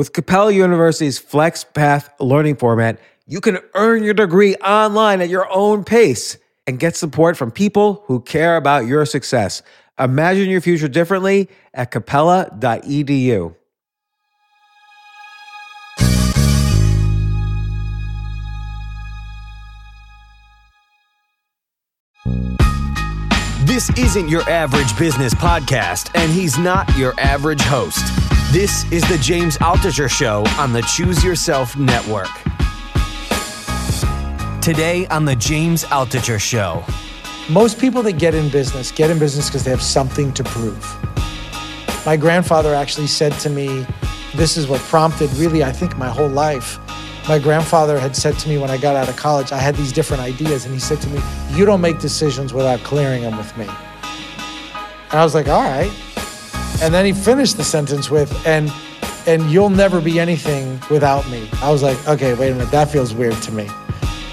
With Capella University's FlexPath learning format, you can earn your degree online at your own pace and get support from people who care about your success. Imagine your future differently at capella.edu. This isn't your average business podcast, and he's not your average host. This is the James Altucher Show on the Choose Yourself Network. Today on the James Altucher Show. Most people that get in business get in business because they have something to prove. My grandfather actually said to me, this is what prompted really, I think, my whole life. My grandfather had said to me when I got out of college, I had these different ideas, and he said to me, You don't make decisions without clearing them with me. And I was like, All right. And then he finished the sentence with, and and you'll never be anything without me. I was like, okay, wait a minute, that feels weird to me.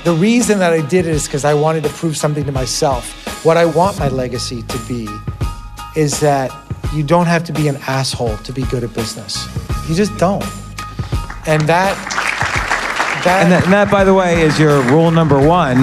The reason that I did it is because I wanted to prove something to myself. What I want my legacy to be is that you don't have to be an asshole to be good at business. You just don't. And that, that, And that, and that, by the way, is your rule number one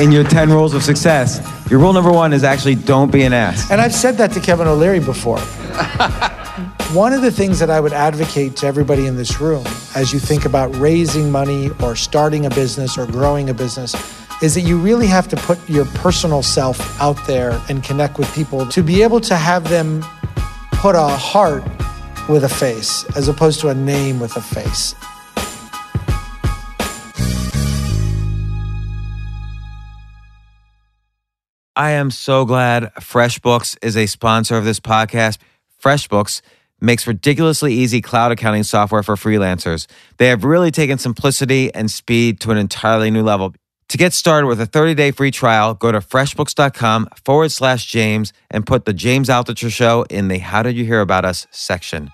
in your 10 rules of success. Your rule number one is actually don't be an ass. and I've said that to Kevin O'Leary before. One of the things that I would advocate to everybody in this room as you think about raising money or starting a business or growing a business is that you really have to put your personal self out there and connect with people to be able to have them put a heart with a face as opposed to a name with a face. I am so glad FreshBooks is a sponsor of this podcast. FreshBooks makes ridiculously easy cloud accounting software for freelancers. They have really taken simplicity and speed to an entirely new level. To get started with a 30-day free trial, go to freshbooks.com forward slash James and put the James Altucher Show in the How Did You Hear About Us section.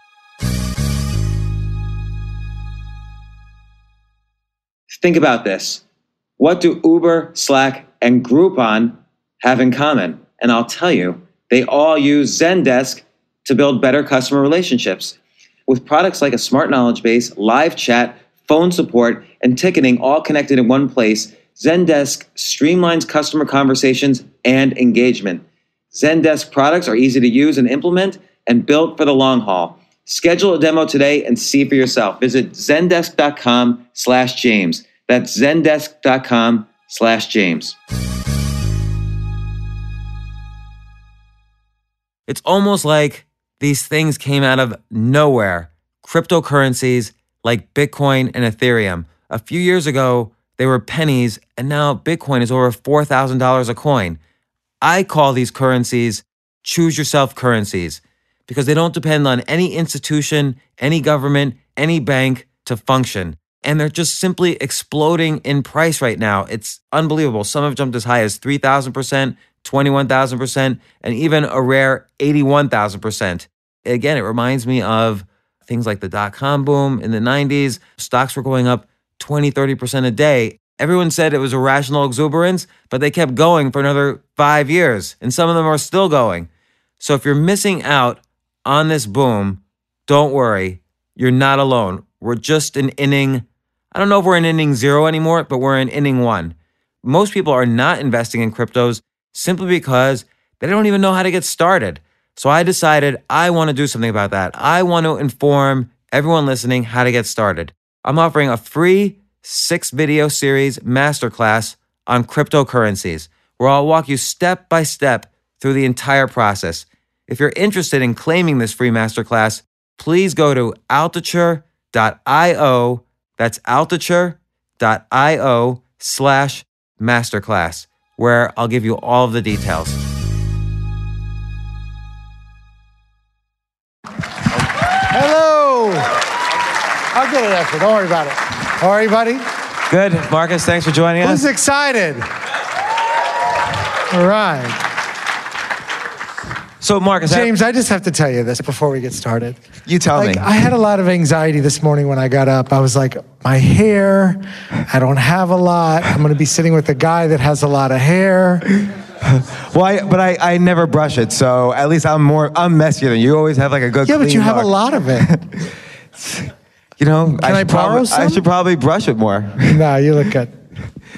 Think about this. What do Uber, Slack, and Groupon have in common? And I'll tell you, they all use Zendesk to build better customer relationships. With products like a smart knowledge base, live chat, phone support, and ticketing all connected in one place, Zendesk streamlines customer conversations and engagement. Zendesk products are easy to use and implement and built for the long haul. Schedule a demo today and see for yourself. Visit zendesk.com slash James. That's zendesk.com slash James. It's almost like these things came out of nowhere. Cryptocurrencies like Bitcoin and Ethereum. A few years ago, they were pennies, and now Bitcoin is over $4,000 a coin. I call these currencies choose yourself currencies because they don't depend on any institution, any government, any bank to function. And they're just simply exploding in price right now. It's unbelievable. Some have jumped as high as 3,000%, 21,000%, and even a rare 81,000%. Again, it reminds me of things like the dot com boom in the 90s. Stocks were going up 20, 30% a day. Everyone said it was irrational exuberance, but they kept going for another five years, and some of them are still going. So if you're missing out on this boom, don't worry. You're not alone. We're just an inning, I don't know if we're in inning zero anymore, but we're in inning one. Most people are not investing in cryptos simply because they don't even know how to get started. So I decided I want to do something about that. I want to inform everyone listening how to get started. I'm offering a free six video series masterclass on cryptocurrencies where I'll walk you step by step through the entire process. If you're interested in claiming this free masterclass, please go to altucher.io. That's altucher.io slash masterclass, where I'll give you all of the details. Hello. I'll get it after. Don't worry about it. How are you, buddy? Good. Marcus, thanks for joining us. Who's excited? All right. So, Marcus, James, I just have to tell you this before we get started. you tell Like, me. I had a lot of anxiety this morning when I got up. I was like, my hair, I don't have a lot. I'm going to be sitting with a guy that has a lot of hair. Well, I, but I, I never brush it, so at least I'm more I'm messier than you. You always have like a good. Yeah, but clean you have a lot of it. You know, I should borrow probably, I should probably brush it more. nah, you look good.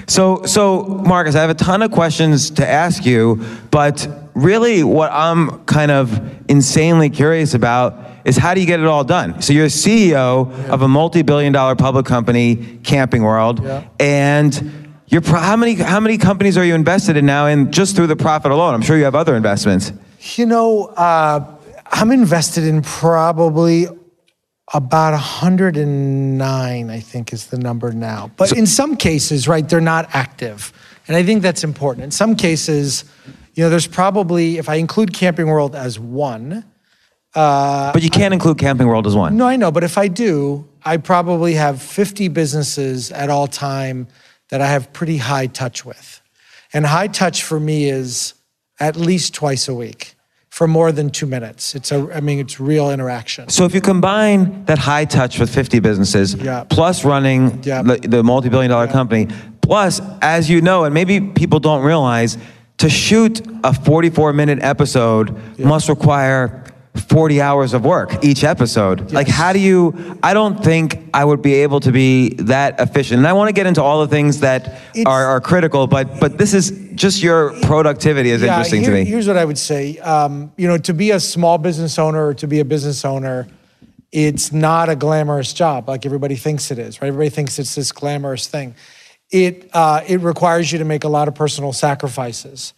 So, so Marcus, I have a ton of questions to ask you, but really, what I'm kind of insanely curious about is how do you get it all done? So, you're a CEO of a multi-billion-dollar public company, Camping World, Yeah. and you're pro- how many how many companies are you invested in now? And just through the profit alone, I'm sure you have other investments. You know, uh, I'm invested in probably about 109, I think is the number now. But in some cases, right, they're not active. And I think that's important. In some cases, you know, there's probably, if I include Camping World as one, uh, But you can't include Camping World as one. no, I know, but if I do, I probably have 50 businesses at all time that I have pretty high touch with. And high touch for me is at least twice a week for more than two minutes. It's a, I mean, it's real interaction. So if you combine that high touch with 50 businesses, Yeah. plus running Yeah. the, the multi-billion dollar company, plus, as you know, and maybe people don't realize, to shoot a 44 minute episode must require 40 hours of work each episode. Like, how do you, I don't think I would be able to be that efficient. And I want to get into all the things that are, are critical, but, but this is just your productivity is interesting here- to me. Here's what I would say. Um, you know, to be a small business owner or to be a business owner, it's not a glamorous job like everybody thinks it is, right? Everybody thinks it's this glamorous thing. It uh, it requires you to make a lot of personal sacrifices,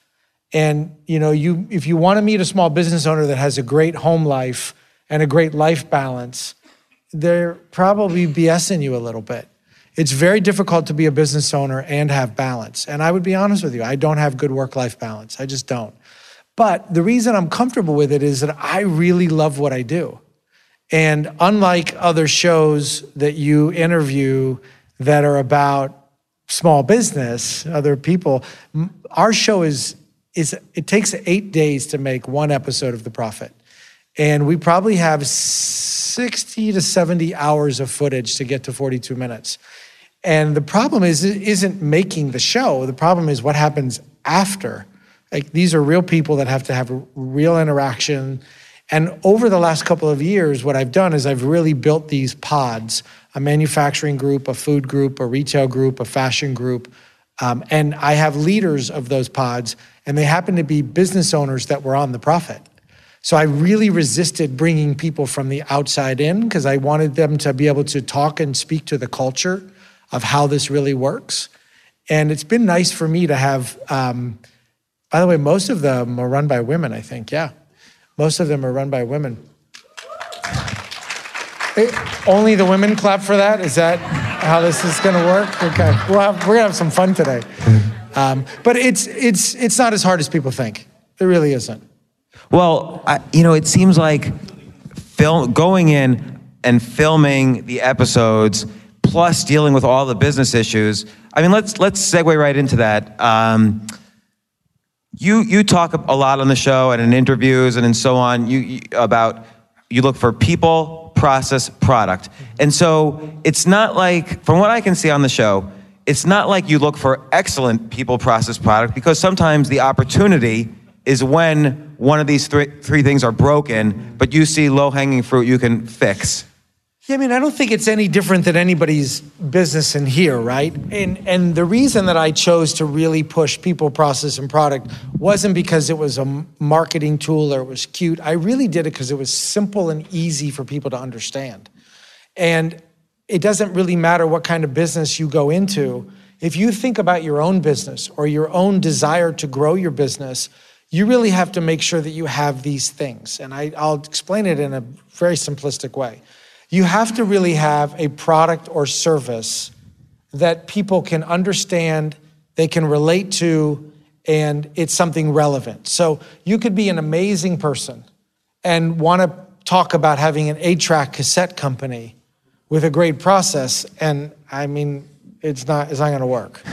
and you know, you if you want to meet a small business owner that has a great home life and a great life balance, they're probably BSing you a little bit. It's very difficult to be a business owner and have balance. And I would be honest with you, I don't have good work life balance. I just don't. But the reason I'm comfortable with it is that I really love what I do. And unlike other shows that you interview that are about small business, other people, our show is is it takes 8 days to make one episode of The Profit. And we probably have 60 to 70 hours of footage to get to 42 minutes. And the problem is it isn't making the show. The problem is what happens after. Like these are real people that have to have real interaction. And over the last couple of years, what I've done is I've really built these pods, a manufacturing group, a food group, a retail group, a fashion group. Um, and I have leaders of those pods, and they happen to be business owners that were on the profit. So I really resisted bringing people from the outside in because I wanted them to be able to talk and speak to the culture of how this really works. And it's been nice for me to have, um, by the way, most of them are run by women, I think. Yeah. Most of them are run by women. Eh, only the women clap for that? Is that how this is going to work? Okay. We'll have, we're going to have some fun today. Um, but it's, it's, it's not as hard as people think. It really isn't. Well, I, you know, it seems like film going in and filming the episodes, plus dealing with all the business issues. I mean, let's let's segue right into that. Um, you you talk a lot on the show and in interviews and in so on. You, you about you look for people, process, product, and so it's not like from what I can see on the show. It's not like you look for excellent people, process, product because sometimes the opportunity is when one of these three, three things are broken, but you see low hanging fruit you can fix. Yeah, I mean, I don't think it's any different than anybody's business in here, right? And and the reason that I chose to really push people, process, and product wasn't because it was a marketing tool or it was cute. I really did it because it was simple and easy for people to understand. And it doesn't really matter what kind of business you go into. If you think about your own business or your own desire to grow your business, you really have to make sure that you have these things. And I, I'll explain it in a very simplistic way. You have to really have a product or service that people can understand, they can relate to, and it's something relevant. So you could be an amazing person and want to talk about having an eight track cassette company with a great process, and I mean, it's not, it's not going to work.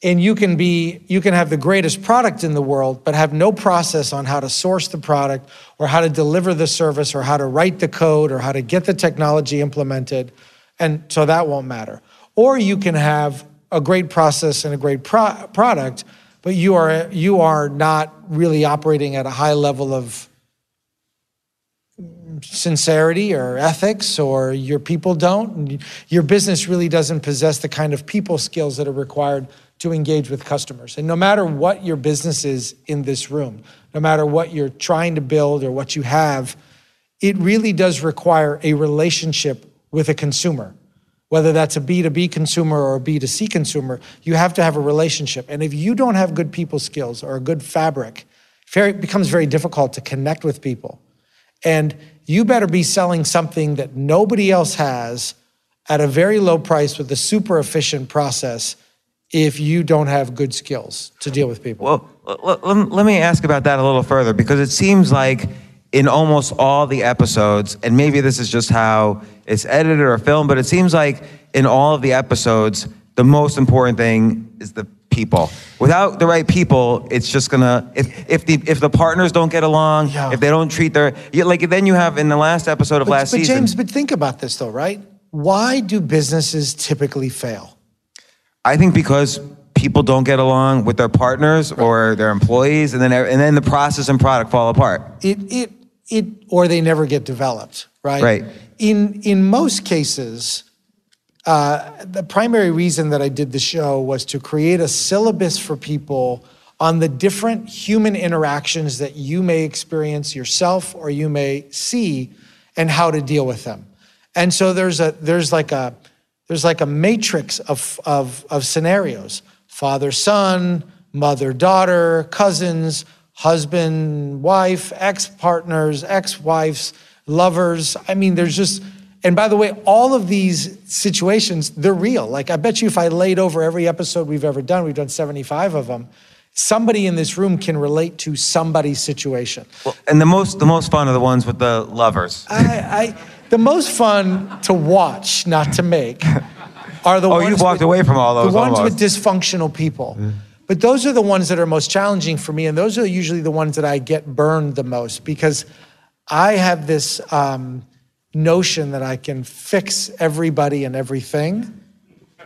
And you can be, you can have the greatest product in the world, but have no process on how to source the product or how to deliver the service or how to write the code or how to get the technology implemented. And so that won't matter. Or you can have a great process and a great pro- product, but you are, you are not really operating at a high level of sincerity or ethics or your people don't. Your business really doesn't possess the kind of people skills that are required to engage with customers. And no matter what your business is in this room no matter what you're trying to build or what you have it really does require a relationship with a consumer. Whether that's a b2b consumer or a b2c consumer you have to have a relationship. And if you don't have good people skills or a good fabric it becomes very difficult to connect with people and you better be selling something that nobody else has at a very low price with a super efficient process if you don't have good skills to deal with people. Well, let, me ask about that a little further because it seems like in almost all the episodes, and maybe this is just how it's edited or filmed, but it seems like in all of the episodes, the most important thing is the people. Without the right people, it's just gonna if if the if the partners don't get along, Yeah. if they don't treat their like then you have in the last episode of But, last but season. James, but think about this though, right? Why do businesses typically fail? I think because people don't get along with their partners or their employees, and then and then the process and product fall apart. It it it or they never get developed, right? Right. In in most cases, uh, the primary reason that I did the show was to create a syllabus for people on the different human interactions that you may experience yourself or you may see and how to deal with them. And so there's a there's like a there's like a matrix of of, of scenarios: father son, mother daughter, cousins, husband wife, ex partners, ex wives, lovers. I mean, there's just and by the way, all of these situations, they're real. Like, I bet you if I laid over every episode we've ever done, we've done 75 of them, somebody in this room can relate to somebody's situation. Well, and the most the most fun are the ones with the lovers. I, I, the most fun to watch, not to make, are the Oh, ones you've walked with- away from all those The ones almost. with dysfunctional people. But those are the ones that are most challenging for me, and those are usually the ones that I get burned the most because I have this um, notion that I can fix everybody and everything,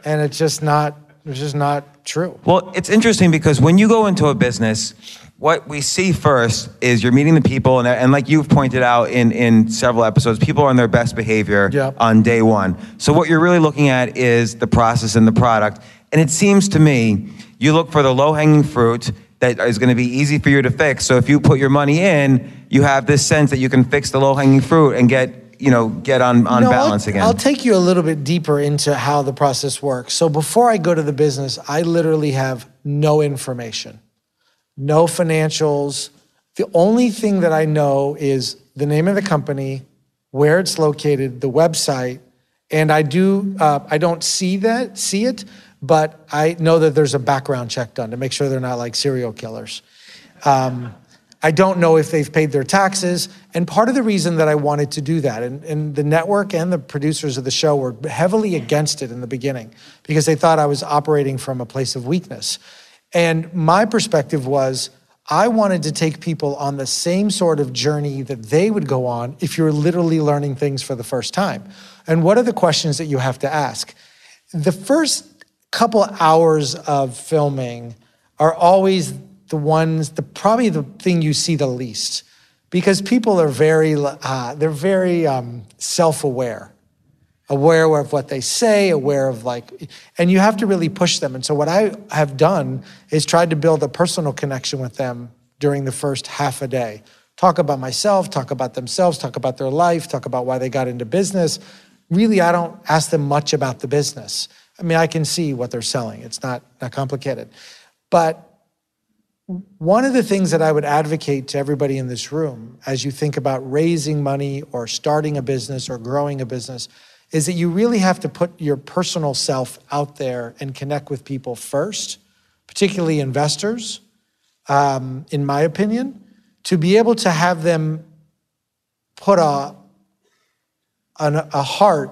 and it's just not. It's just not true. Well, it's interesting because when you go into a business, what we see first is you're meeting the people, and, and like you've pointed out in, in several episodes, people are on their best behavior Yeah. on day one. So what you're really looking at is the process and the product. And it seems to me you look for the low hanging fruit that is going to be easy for you to fix. So if you put your money in, you have this sense that you can fix the low hanging fruit and get you know get on on No, balance I'll, again. I'll take you a little bit deeper into how the process works. So before I go to the business, I literally have no information, no financials. The only thing that I know is the name of the company, where it's located, the website, and I do. Uh, I don't see that, see it, but I know that there's a background check done to make sure they're not like serial killers. Um, I don't know if they've paid their taxes. And part of the reason that I wanted to do that, and, and the network and the producers of the show were heavily against it in the beginning because they thought I was operating from a place of weakness. And my perspective was I wanted to take people on the same sort of journey that they would go on if you're literally learning things for the first time. And what are the questions that you have to ask? The first couple hours of filming are always the ones, the probably the thing you see the least, because people are very, uh, they're very um, self-aware, aware of what they say, aware of like, and you have to really push them. And so what I have done is tried to build a personal connection with them during the first half a day. Talk about myself, talk about themselves, talk about their life, talk about why they got into business. Really, I don't ask them much about the business. I mean, I can see what they're selling. It's not not complicated. But one of the things that I would advocate to everybody in this room as you think about raising money or starting a business or growing a business is that you really have to put your personal self out there and connect with people first, particularly investors, um, in my opinion, to be able to have them put a, an, a heart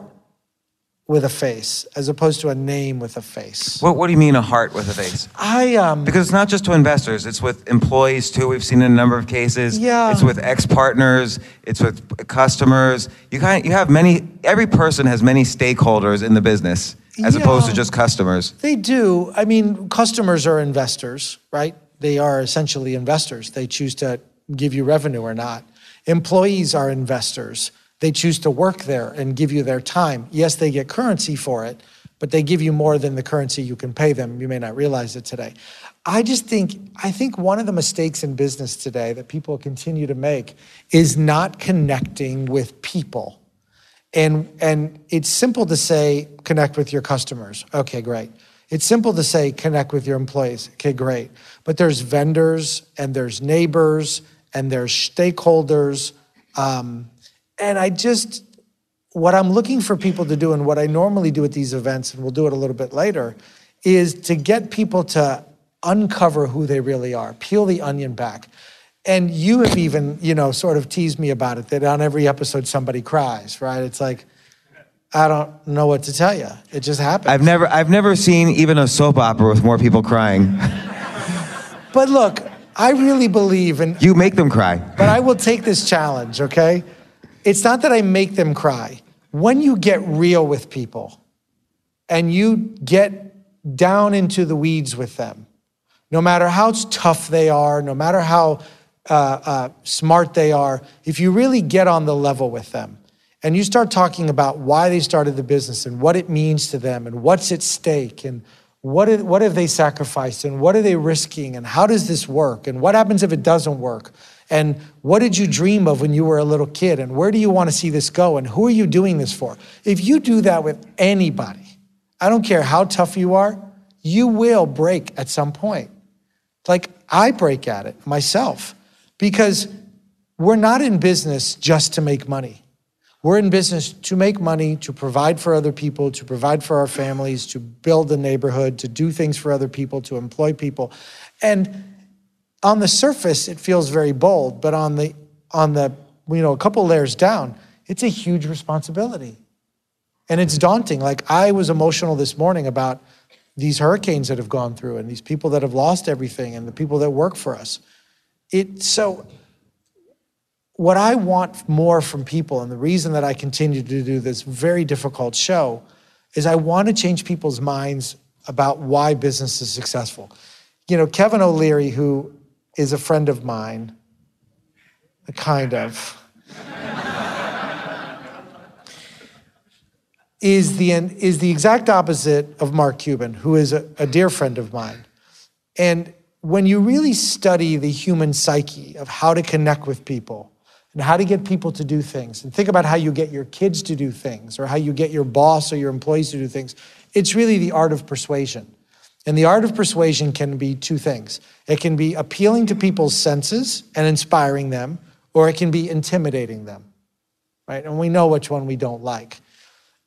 with a face as opposed to a name with a face. what, what do you mean a heart with a face? I um, Because it's not just to investors, it's with employees too. We've seen in a number of cases. Yeah. It's with ex partners, it's with customers. You kind you have many, every person has many stakeholders in the business as opposed to just customers. They do. I mean, customers are investors, right? They are essentially investors. They choose to give you revenue or not. Employees are investors. They choose to work there and give you their time. Yes, they get currency for it, but they give you more than the currency you can pay them. You may not realize it today. I just think I think one of the mistakes in business today that people continue to make is not connecting with people. And and it's simple to say connect with your customers. Okay, great. It's simple to say connect with your employees. Okay, great. But there's vendors and there's neighbors and there's stakeholders. Um, and I just, what I'm looking for people to do and what I normally do at these events, and we'll do it a little bit later, is to get people to uncover who they really are, peel the onion back. And you have even, you know, sort of teased me about it that on every episode somebody cries, right? It's like, I don't know what to tell you. It just happens. I've never, I've never seen even a soap opera with more people crying. But look, I really believe in, You make them cry. but I will take this challenge, okay? It's not that I make them cry. When you get real with people and you get down into the weeds with them, no matter how tough they are, no matter how uh, uh, smart they are, if you really get on the level with them and you start talking about why they started the business and what it means to them and what's at stake and what, is, what have they sacrificed and what are they risking and how does this work and what happens if it doesn't work and what did you dream of when you were a little kid? And where do you want to see this go? And who are you doing this for? If you do that with anybody i don't care how tough you are you will break at some point. Like i break at it myself because we're not in business just to make money. We're in business to make money, to provide for other people, to provide for our families, to build the neighborhood, to do things for other people, to employ people. And on the surface, it feels very bold, but on the on the you know a couple layers down, it's a huge responsibility, and it's daunting. Like I was emotional this morning about these hurricanes that have gone through, and these people that have lost everything, and the people that work for us. It so what I want more from people, and the reason that I continue to do this very difficult show, is I want to change people's minds about why business is successful. You know, Kevin O'Leary, who is a friend of mine, a kind of, is the is the exact opposite of Mark Cuban, who is a, a dear friend of mine. And when you really study the human psyche of how to connect with people and how to get people to do things, and think about how you get your kids to do things, or how you get your boss or your employees to do things, it's really the art of persuasion. And the art of persuasion can be two things it can be appealing to people's senses and inspiring them, or it can be intimidating them, right? And we know which one we don't like.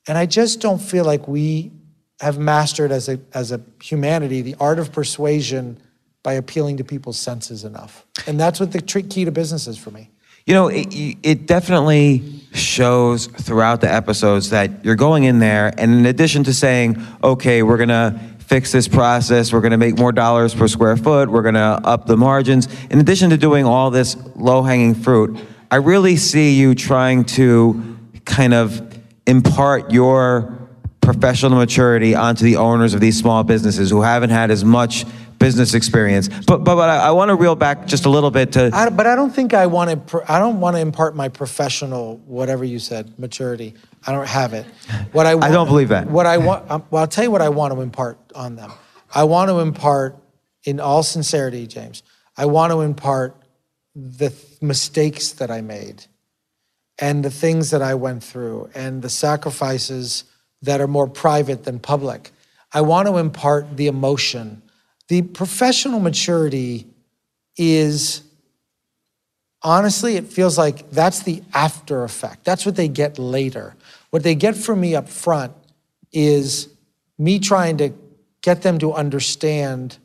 And I just don't feel like we have mastered as a, as a humanity the art of persuasion by appealing to people's senses enough. And that's what the key to business is for me. You know, it, it definitely shows throughout the episodes that you're going in there, and in addition to saying, okay, we're gonna fix this process, we're gonna make more dollars per square foot, we're gonna up the margins, in addition to doing all this low hanging fruit, I really see you trying to kind of impart your professional maturity onto the owners of these small businesses who haven't had as much business experience. But but, but I, I want to reel back just a little bit to I, but I don't think I want to. I don't want to impart my professional, whatever you said, maturity. I don't have it. What I want, I don't believe that. What I want. Um, well, I'll tell you what I want to impart on them. I want to impart, in all sincerity, James. I want to impart the th- mistakes that I made, and the things that I went through, and the sacrifices that are more private than public. I want to impart the emotion. The professional maturity is honestly, it feels like that's the after effect. That's what they get later. What they get from me up front is me trying to get them to understand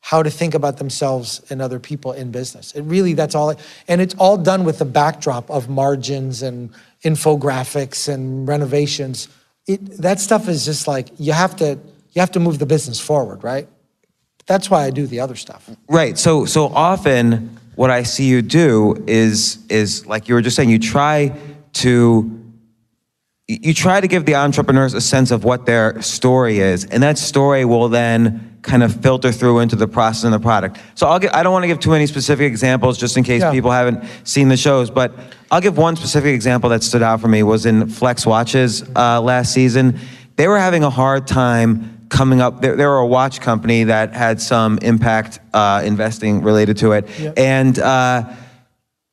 how to think about themselves and other people in business. It really, that's all. And it's all done with the backdrop of margins and infographics and renovations. It, that stuff is just like you have to you have to move the business forward, right? That's why I do the other stuff. Right. So so often what I see you do is is like you were just saying you try to you try to give the entrepreneurs a sense of what their story is and that story will then kind of filter through into the process and the product. So I'll get, I don't want to give too many specific examples just in case Yeah. people haven't seen the shows, but I'll give one specific example that stood out for me was in Flex Watches uh, last season. They were having a hard time coming up. They, they were a watch company that had some impact uh, investing related to it, Yeah. and. Uh,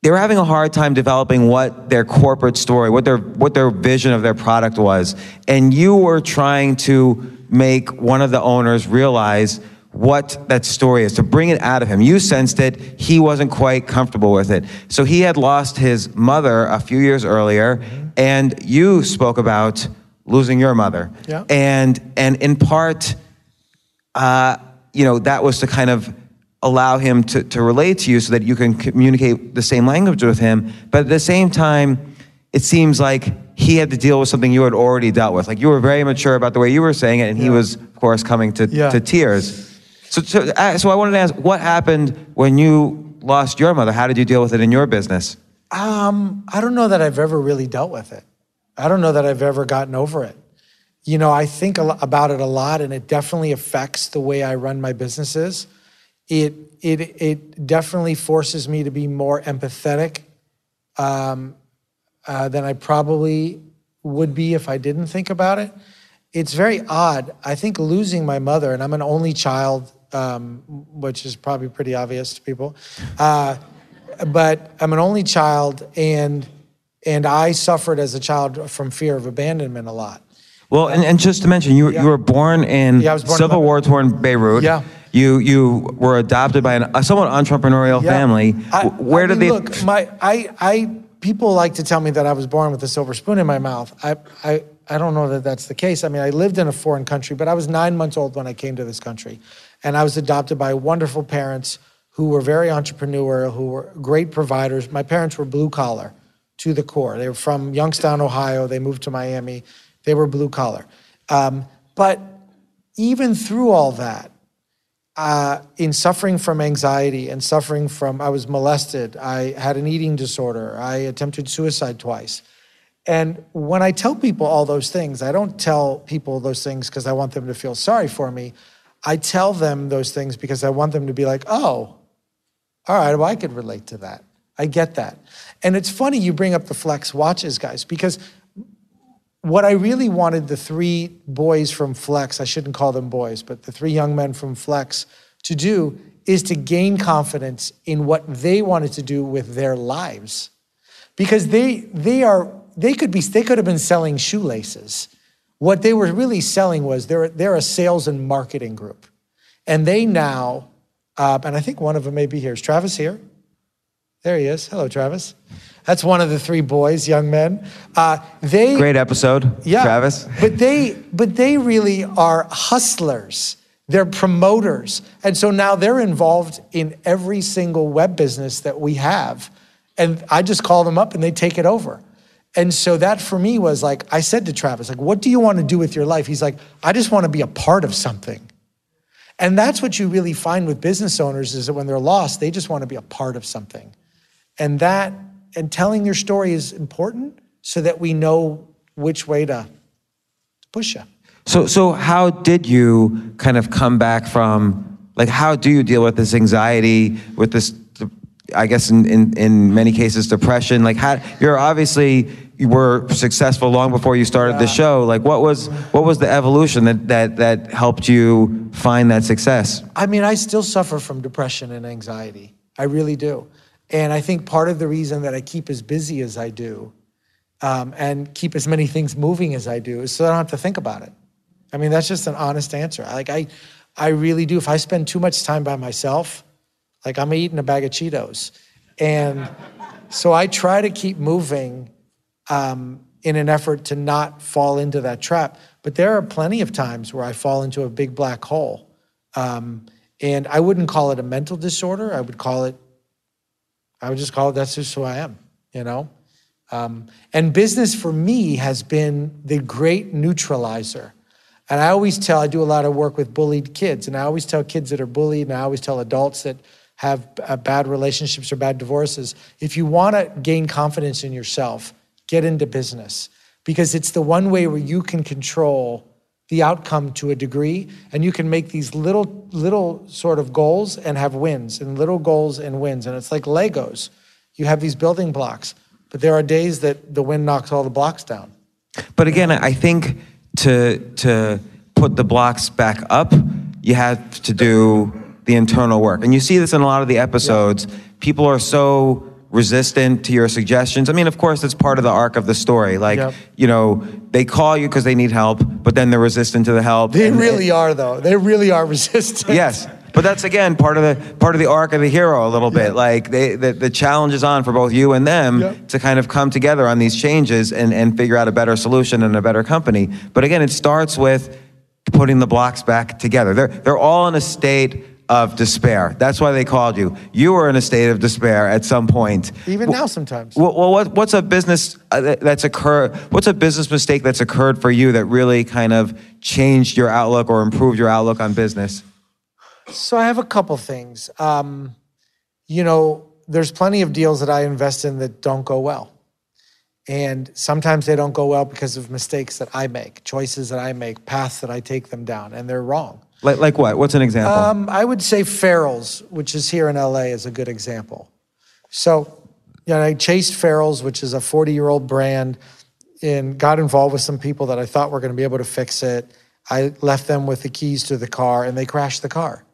they were having a hard time developing what their corporate story, what their what their vision of their product was, and you were trying to make one of the owners realize what that story is to bring it out of him. You sensed it; he wasn't quite comfortable with it. So he had lost his mother a few years earlier, and you spoke about losing your mother, Yeah. and and in part uh, you know, that was to kind of allow him to, to relate to you so that you can communicate the same language with him. But at the same time, it seems like he had to deal with something you had already dealt with. Like you were very mature about the way you were saying it, and he was, of course, coming to, Yeah. to tears. So, so, uh, so I wanted to ask, what happened when you lost your mother? How did you deal with it in your business? Um, I don't know that I've ever really dealt with it. I don't know that I've ever gotten over it. You know, I think about it a lot, and it definitely affects the way I run my businesses. It it it definitely forces me to be more empathetic um, uh, than I probably would be if I didn't think about it. It's very odd. I think losing my mother, and I'm an only child, um, which is probably pretty obvious to people. Uh, but I'm an only child, and and I suffered as a child from fear of abandonment a lot. Well, and, and just to mention, you, Yeah. you were born in Yeah, born Civil. War torn Beirut. Yeah. You you were adopted by an, a somewhat entrepreneurial Yeah. family. I- Where I did mean, they? look? My I I people like to tell me that I was born with a silver spoon in my mouth. I I I don't know that that's the case. I mean, I lived in a foreign country, but I was nine months old when I came to this country, and I was adopted by wonderful parents who were very entrepreneurial, who were great providers. My parents were blue collar to the core. They were from Youngstown, Ohio. They moved to Miami. They were blue collar. Um, but even through all that, uh, in suffering from anxiety and suffering from, I was molested, I had an eating disorder, I attempted suicide twice. And when I tell people all those things, I don't tell people those things because I want them to feel sorry for me. I tell them those things because I want them to be like, oh, all right, well, I could relate to that. I get that. And it's funny you bring up the Flex watches, guys, because what I really wanted the three boys from Flex, I shouldn't call them boys, but the three young men from Flex to do is to gain confidence in what they wanted to do with their lives. Because they they are they could be they could have been selling shoelaces. What they were really selling was they're they're a sales and marketing group. And they now, uh, and I think one of them may be here. Is Travis here? There he is. Hello, Travis. That's one of the three boys, young men. Uh, they Great episode, yeah, Travis. But they, but they really are hustlers. They're promoters, and so now they're involved in every single web business that we have. And I just call them up, and they take it over. And so that for me was like I said to Travis, like, "What do you want to do with your life?" He's like, "I just want to be a part of something." And that's what you really find with business owners is that when they're lost, they just want to be a part of something. And that and telling your story is important so that we know which way to, to push you. So, so how did you kind of come back from, like, how do you deal with this anxiety, with this, I guess in, in, in many cases, depression? Like, how, you're obviously, you were successful long before you started the show. Like, what was, what was the evolution that, that, that helped you find that success? I mean, I still suffer from depression and anxiety. I really do. And I think part of the reason that I keep as busy as I do um, and keep as many things moving as I do is so I don't have to think about it. I mean, that's just an honest answer. Like I, I really do. If I spend too much time by myself, like I'm eating a bag of Cheetos, and so I try to keep moving um, in an effort to not fall into that trap. But there are plenty of times where I fall into a big black hole, um, and I wouldn't call it a mental disorder. I would call it. I would just call it that's just who I am. You know. Um, and business for me has been the great neutralizer. And I always tell, I do a lot of work with bullied kids, and I always tell kids that are bullied, and I always tell adults that have uh, bad relationships or bad divorces if you want to gain confidence in yourself, get into business because it's the one way where you can control the outcome to a degree, and you can make these little little sort of goals and have wins, and little goals and wins, and it's like Legos. You have these building blocks, but there are days that the wind knocks all the blocks down. But again, I think to to put the blocks back up, you have to do the internal work. And you see this in a lot of the episodes. People are so resistant to your suggestions. I mean, of course, it's part of the arc of the story. Like, Yep. you know, they call you because they need help, but then they're resistant to the help. They really are, though. They really are resistant. Yes. But that's again part of the part of the arc of the hero a little bit. Like they, the, the challenge is on for both you and them Yep. to kind of come together on these changes and, and figure out a better solution and a better company. But again, it starts with putting the blocks back together. They're they're all in a state of despair. That's why they called you. You were in a state of despair at some point. Even now, sometimes. Well, well what, what's a business uh, that's occurred? What's a business mistake that's occurred for you that really kind of changed your outlook or improved your outlook on business? So I have a couple things. Um, you know, there's plenty of deals that I invest in that don't go well. And sometimes they don't go well because of mistakes that I make, choices that I make, paths that I take them down, and they're wrong. Like, like what? What's an example? Um, I would say Farrell's, which is here in LA, is a good example. So, you know, I chased Farrell's, which is a 40 year old brand, and got involved with some people that I thought were going to be able to fix it. I left them with the keys to the car, and they crashed the car.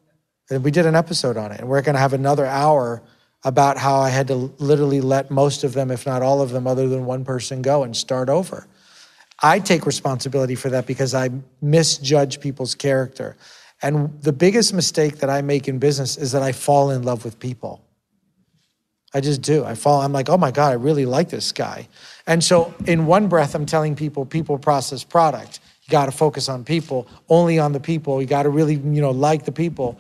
And we did an episode on it, and we're going to have another hour about how I had to literally let most of them, if not all of them, other than one person, go and start over. I take responsibility for that because I misjudge people's character. And the biggest mistake that I make in business is that I fall in love with people. I just do. I fall, I'm like, oh my God, I really like this guy. And so in one breath, I'm telling people, people process product. You got to focus on people, only on the people. You got to really, you know, like the people.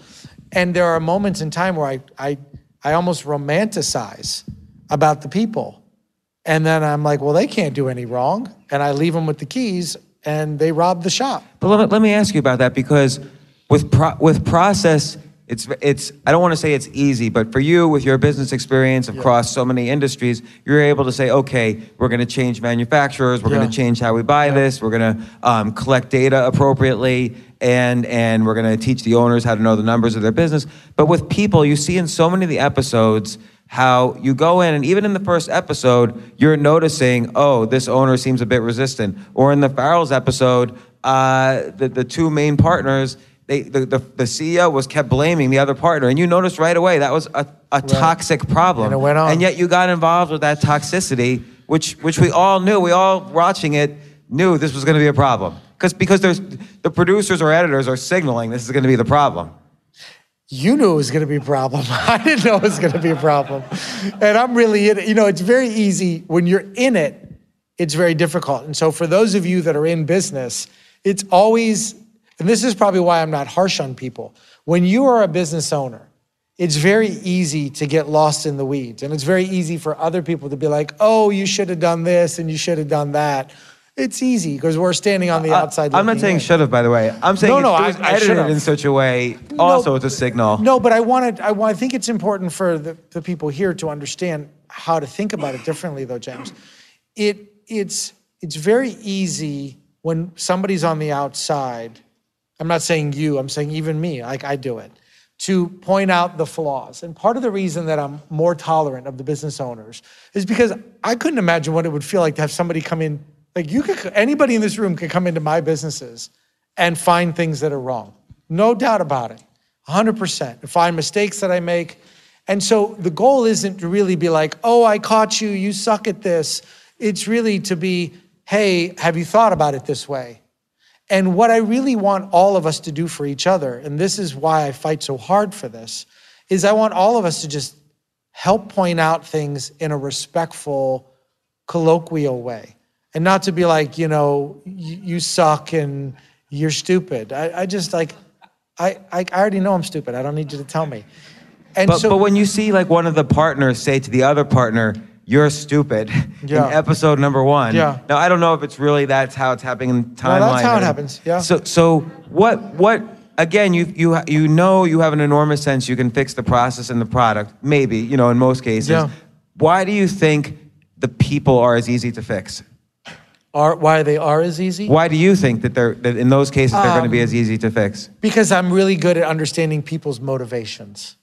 And there are moments in time where I, I, I almost romanticize about the people. And then I'm like, well, they can't do any wrong. And I leave them with the keys and they rob the shop. But let me, let me ask you about that because with pro, with process, it's it's I don't want to say it's easy, but for you with your business experience across so many industries, you're able to say, okay, we're going to change manufacturers, we're going to change how we buy this, we're going to um, collect data appropriately, and and we're going to teach the owners how to know the numbers of their business. But with people, you see in so many of the episodes how you go in and even in the first episode you're noticing oh this owner seems a bit resistant. Or in the farrell's episode uh, the, the two main partners they, the, the, the ceo was kept blaming the other partner and you noticed right away that was a, a toxic problem And it went on. and yet you got involved with that toxicity which which we all knew we all watching it knew this was going to be a problem because because there's the producers or editors are signaling this is going to be the problem You knew it was going to be a problem. I didn't know it was going to be a problem. And I'm really in it. You know, it's very easy when you're in it, it's very difficult. And so, for those of you that are in business, it's always, and this is probably why I'm not harsh on people. When you are a business owner, it's very easy to get lost in the weeds. And it's very easy for other people to be like, oh, you should have done this and you should have done that. It's easy because we're standing on the uh, uh, outside. I'm not saying in. should have, by the way. I'm saying No, no, it I- was I edited should've. in such a way. Also, it's a signal. No, but I wanted, I, I think it's important for the, the people here to understand how to think about it differently, though, James. It, it's, it's very easy when somebody's on the outside. I'm not saying you, I'm saying even me, like I do it, to point out the flaws. And part of the reason that I'm more tolerant of the business owners is because I couldn't imagine what it would feel like to have somebody come in, like you could, anybody in this room could come into my businesses and find things that are wrong. No doubt about it. 100%. And find mistakes that I make. And so the goal isn't to really be like, oh, I caught you, you suck at this. It's really to be, hey, have you thought about it this way? And what I really want all of us to do for each other, and this is why I fight so hard for this, is I want all of us to just help point out things in a respectful, colloquial way. And not to be like, you know, you, suck and you're stupid. I, I just like, I, I, I already know I'm stupid. I don't need you to tell me. And But, so, but when you see like one of the partners say to the other partner, "You're stupid," Yeah. in episode number one. Yeah. Now I don't know if it's really that's how it's happening in timeline. that's how it happens, yeah. So so what what again you you you know you have an enormous sense you can fix the process and the product maybe you know in most cases. Yeah. Why do you think the people are as easy to fix? are why they are as easy. Why do you think that they're that in those cases they're going to be um, as easy to fix? Because I'm really good at understanding people's motivations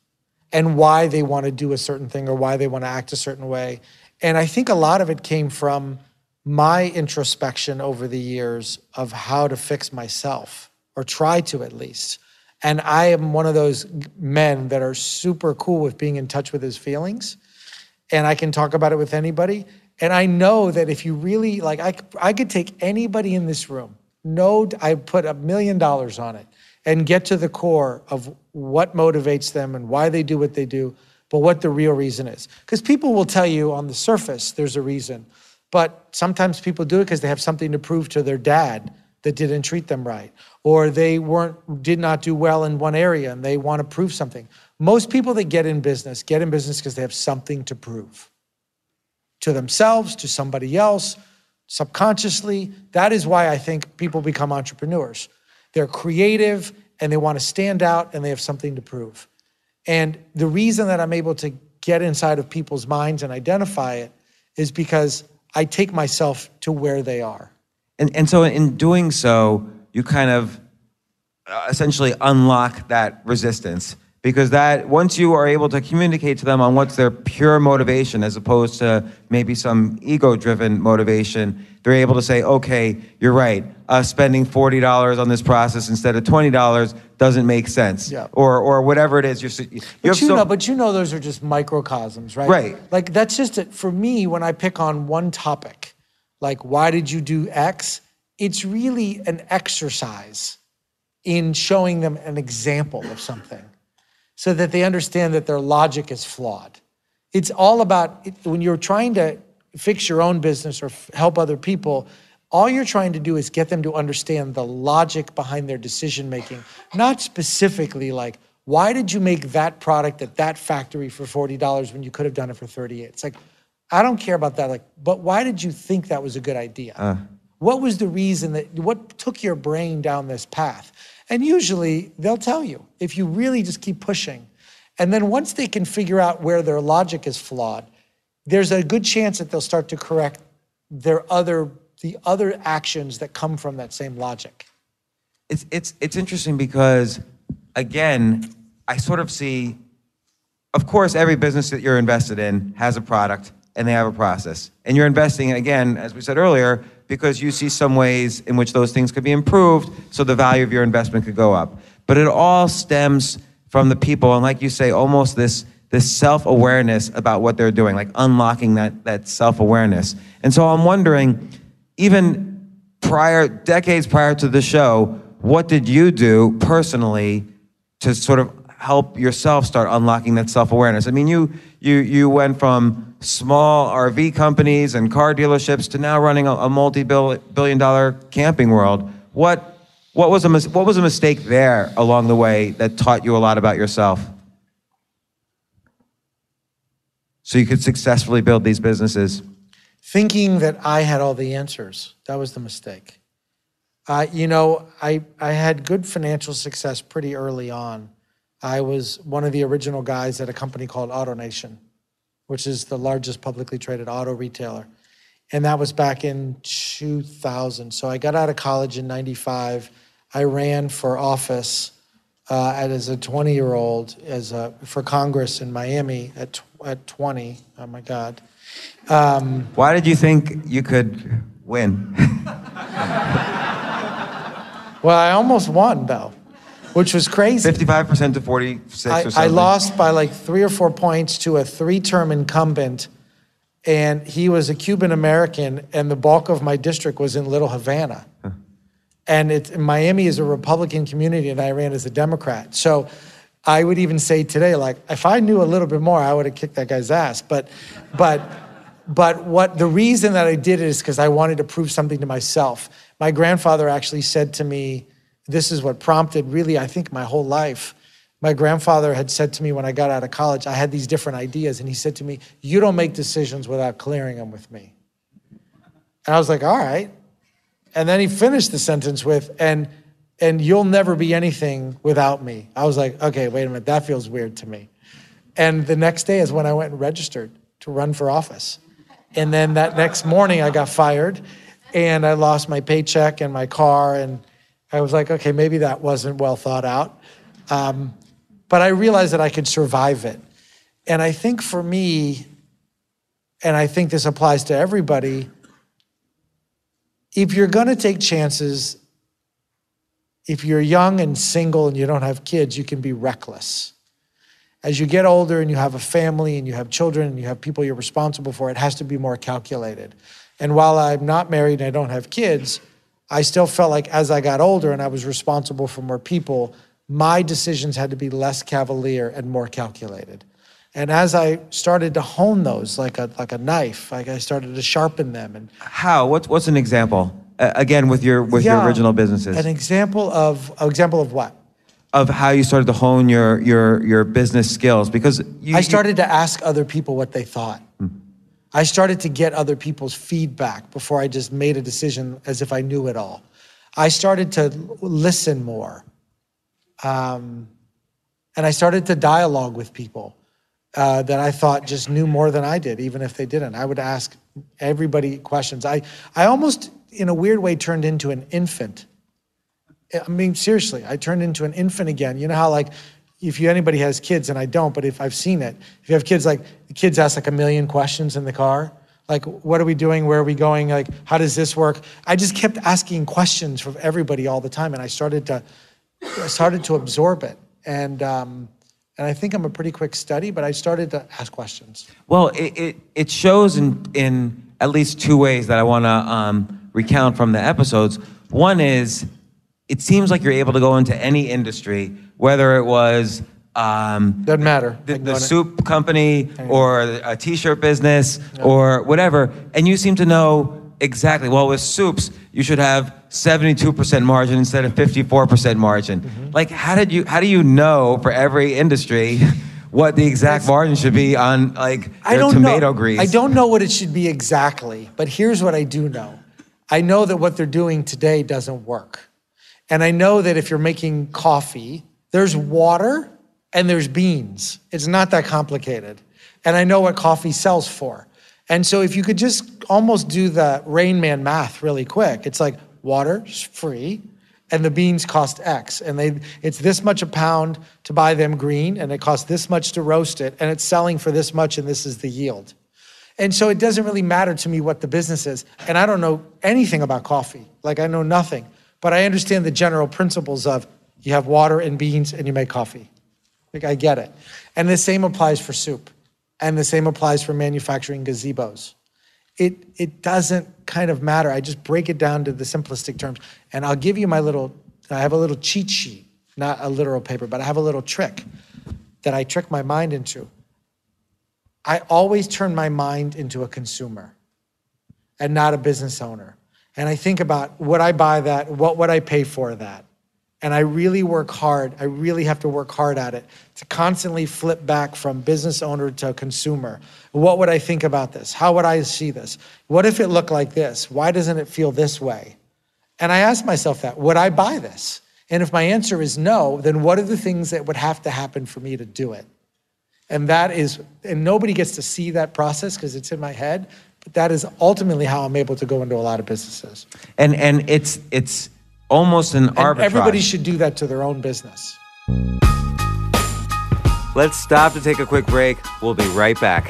and why they want to do a certain thing or why they want to act a certain way. And I think a lot of it came from my introspection over the years of how to fix myself or try to at least. And I am one of those men that are super cool with being in touch with his feelings. And I can talk about it with anybody. And I know that if you really like, I, I could take anybody in this room, no, I put a million dollars on it and get to the core of what motivates them and why they do what they do, but what the real reason is. Because people will tell you on the surface there's a reason, but sometimes people do it because they have something to prove to their dad that didn't treat them right, or they weren't did not do well in one area and they want to prove something. Most people that get in business get in business because they have something to prove to themselves, to somebody else, subconsciously. That is why I think people become entrepreneurs. They're creative and they want to stand out and they have something to prove. And the reason that I'm able to get inside of people's minds and identify it is because I take myself to where they are. And and so in doing so, you kind of uh, essentially unlock that resistance because that once you are able to communicate to them on what's their pure motivation as opposed to maybe some ego-driven motivation they're able to say okay you're right us spending $40 on this process instead of $20 doesn't make sense Yeah. or or whatever it is you're you But you so- know, but you know, those are just microcosms, right? Right. Like that's just it. For me, when I pick on one topic, like why did you do X? It's really an exercise in showing them an example of something, so that they understand that their logic is flawed. It's all about when you're trying to fix your own business or help other people. All you're trying to do is get them to understand the logic behind their decision making, not specifically like, why did you make that product at that factory for $40 when you could have done it for 38? It's like, I don't care about that. Like, but why did you think that was a good idea? Uh. What was the reason that, what took your brain down this path? And usually they'll tell you if you really just keep pushing. And then once they can figure out where their logic is flawed, there's a good chance that they'll start to correct their other the other actions that come from that same logic. it's it's it's interesting because again, I sort of see of course every business that you're invested in has a product and they have a process. And you're investing again, as we said earlier, because you see some ways in which those things could be improved so the value of your investment could go up. But it all stems from the people and like you say almost this this self-awareness about what they're doing, like unlocking that that self-awareness. And so I'm wondering even prior decades prior to the show what did you do personally to sort of help yourself start unlocking that self-awareness? I mean you you you went from small RV companies and car dealerships to now running a, a multi-billion dollar Camping World. What what was a mis- what was a mistake there along the way that taught you a lot about yourself? So you could successfully build these businesses Thinking that I had all the answers. That was the mistake. Uh, you know, I, I had good financial success pretty early on. I was one of the original guys at a company called AutoNation, which is the largest publicly traded auto retailer. And that was back in 2000. So I got out of college in 95. I ran for office uh, as a 20 year old as a, for Congress in Miami at, at 20. Oh my God. Um, why did you think you could win Well, I almost won though, which was crazy. 55% to 46 or I, something I lost by like three or four points to a three-term incumbent, and he was a Cuban American, and the bulk of my district was in Little Havana, and it's, Miami is a Republican community, and I ran as a Democrat. So I would even say today, like if I knew a little bit more, I would have kicked that guy's ass. But, but, but what the reason that I did it is because I wanted to prove something to myself. My grandfather actually said to me, "This is what prompted really, I think, my whole life." My grandfather had said to me when I got out of college, I had these different ideas, and he said to me, "You don't make decisions without clearing them with me." And I was like, "All right." And then he finished the sentence with, and and you'll never be anything without me. I was like, okay, wait a minute, that feels weird to me. And the next day is when I went and registered to run for office. And then that next morning I got fired. and I lost my paycheck and my car, and I was like, okay, maybe that wasn't well thought out. Um, but I realized that I could survive it. And I think for me, and I think this applies to everybody, if you're going to take chances, if you're young and single and you don't have kids, you can be reckless. As you get older and you have a family and you have children and you have people you're responsible for, it has to be more calculated. And while I'm not married and I don't have kids, I still felt like as I got older and I was responsible for more people, my decisions had to be less cavalier and more calculated. And as I started to hone those like a like a knife, like I started to sharpen them and How? What's what's an example? Uh, again, with your with your original businesses An example of an example of what? Of how you started to hone your your your business skills because you, I started to ask other people what they thought. I started to get other people's feedback before I just made a decision as if I knew it all. I started to listen more. Um, and I started to dialogue with people uh, that I thought just knew more than I did, even if they didn't. I would ask everybody questions. I, I almost, in a weird way, turned into an infant. I mean, seriously, I turned into an infant again. You know how, like, if you, anybody has kids, and I don't, but if I've seen it, if you have kids, like, the kids ask like a million questions in the car. Like, what are we doing? Where are we going? Like, how does this work? I just kept asking questions from everybody all the time, and I started to, I started to absorb it. And, um, and I think I'm a pretty quick study, but I started to ask questions. Well, it, it, it shows in, in at least two ways that I want to um, recount from the episodes. One is it seems like you're able to go into any industry, whether it was um, Doesn't matter. the, the soup company or a t-shirt business or whatever, and you seem to know exactly. Well, with soups, you should have 72% margin instead of 54% margin. Mm-hmm. Like, how did you? How do you know for every industry? What the exact margin should be on like I don't tomato know. grease? I don't know what it should be exactly, but here's what I do know. I know that what they're doing today doesn't work. And I know that if you're making coffee, there's water and there's beans. It's not that complicated. And I know what coffee sells for. And so if you could just almost do the Rain Man math really quick, it's like water's free and the beans cost X. And they it's this much a pound to buy them green, and it costs this much to roast it, and it's selling for this much, and this is the yield. And so it doesn't really matter to me what the business is. And I don't know anything about coffee. Like I know nothing. But I understand the general principles of you have water and beans and you make coffee. Like I get it. And the same applies for soup. And the same applies for manufacturing gazebos. It it doesn't kind of matter. I just break it down to the simplistic terms. And I'll give you my little I have a little cheat sheet, not a literal paper, but I have a little trick that I trick my mind into. I always turn my mind into a consumer and not a business owner. And I think about would I buy that? What would I pay for that? And I really work hard. I really have to work hard at it to constantly flip back from business owner to consumer. What would I think about this? How would I see this? What if it looked like this? Why doesn't it feel this way? And I ask myself that would I buy this? And if my answer is no, then what are the things that would have to happen for me to do it? And that is, and nobody gets to see that process because it's in my head, that is ultimately how I'm able to go into a lot of businesses. and and it's it's almost an And arbitrage. everybody should do that to their own business. Let's stop to take a quick break. We'll be right back.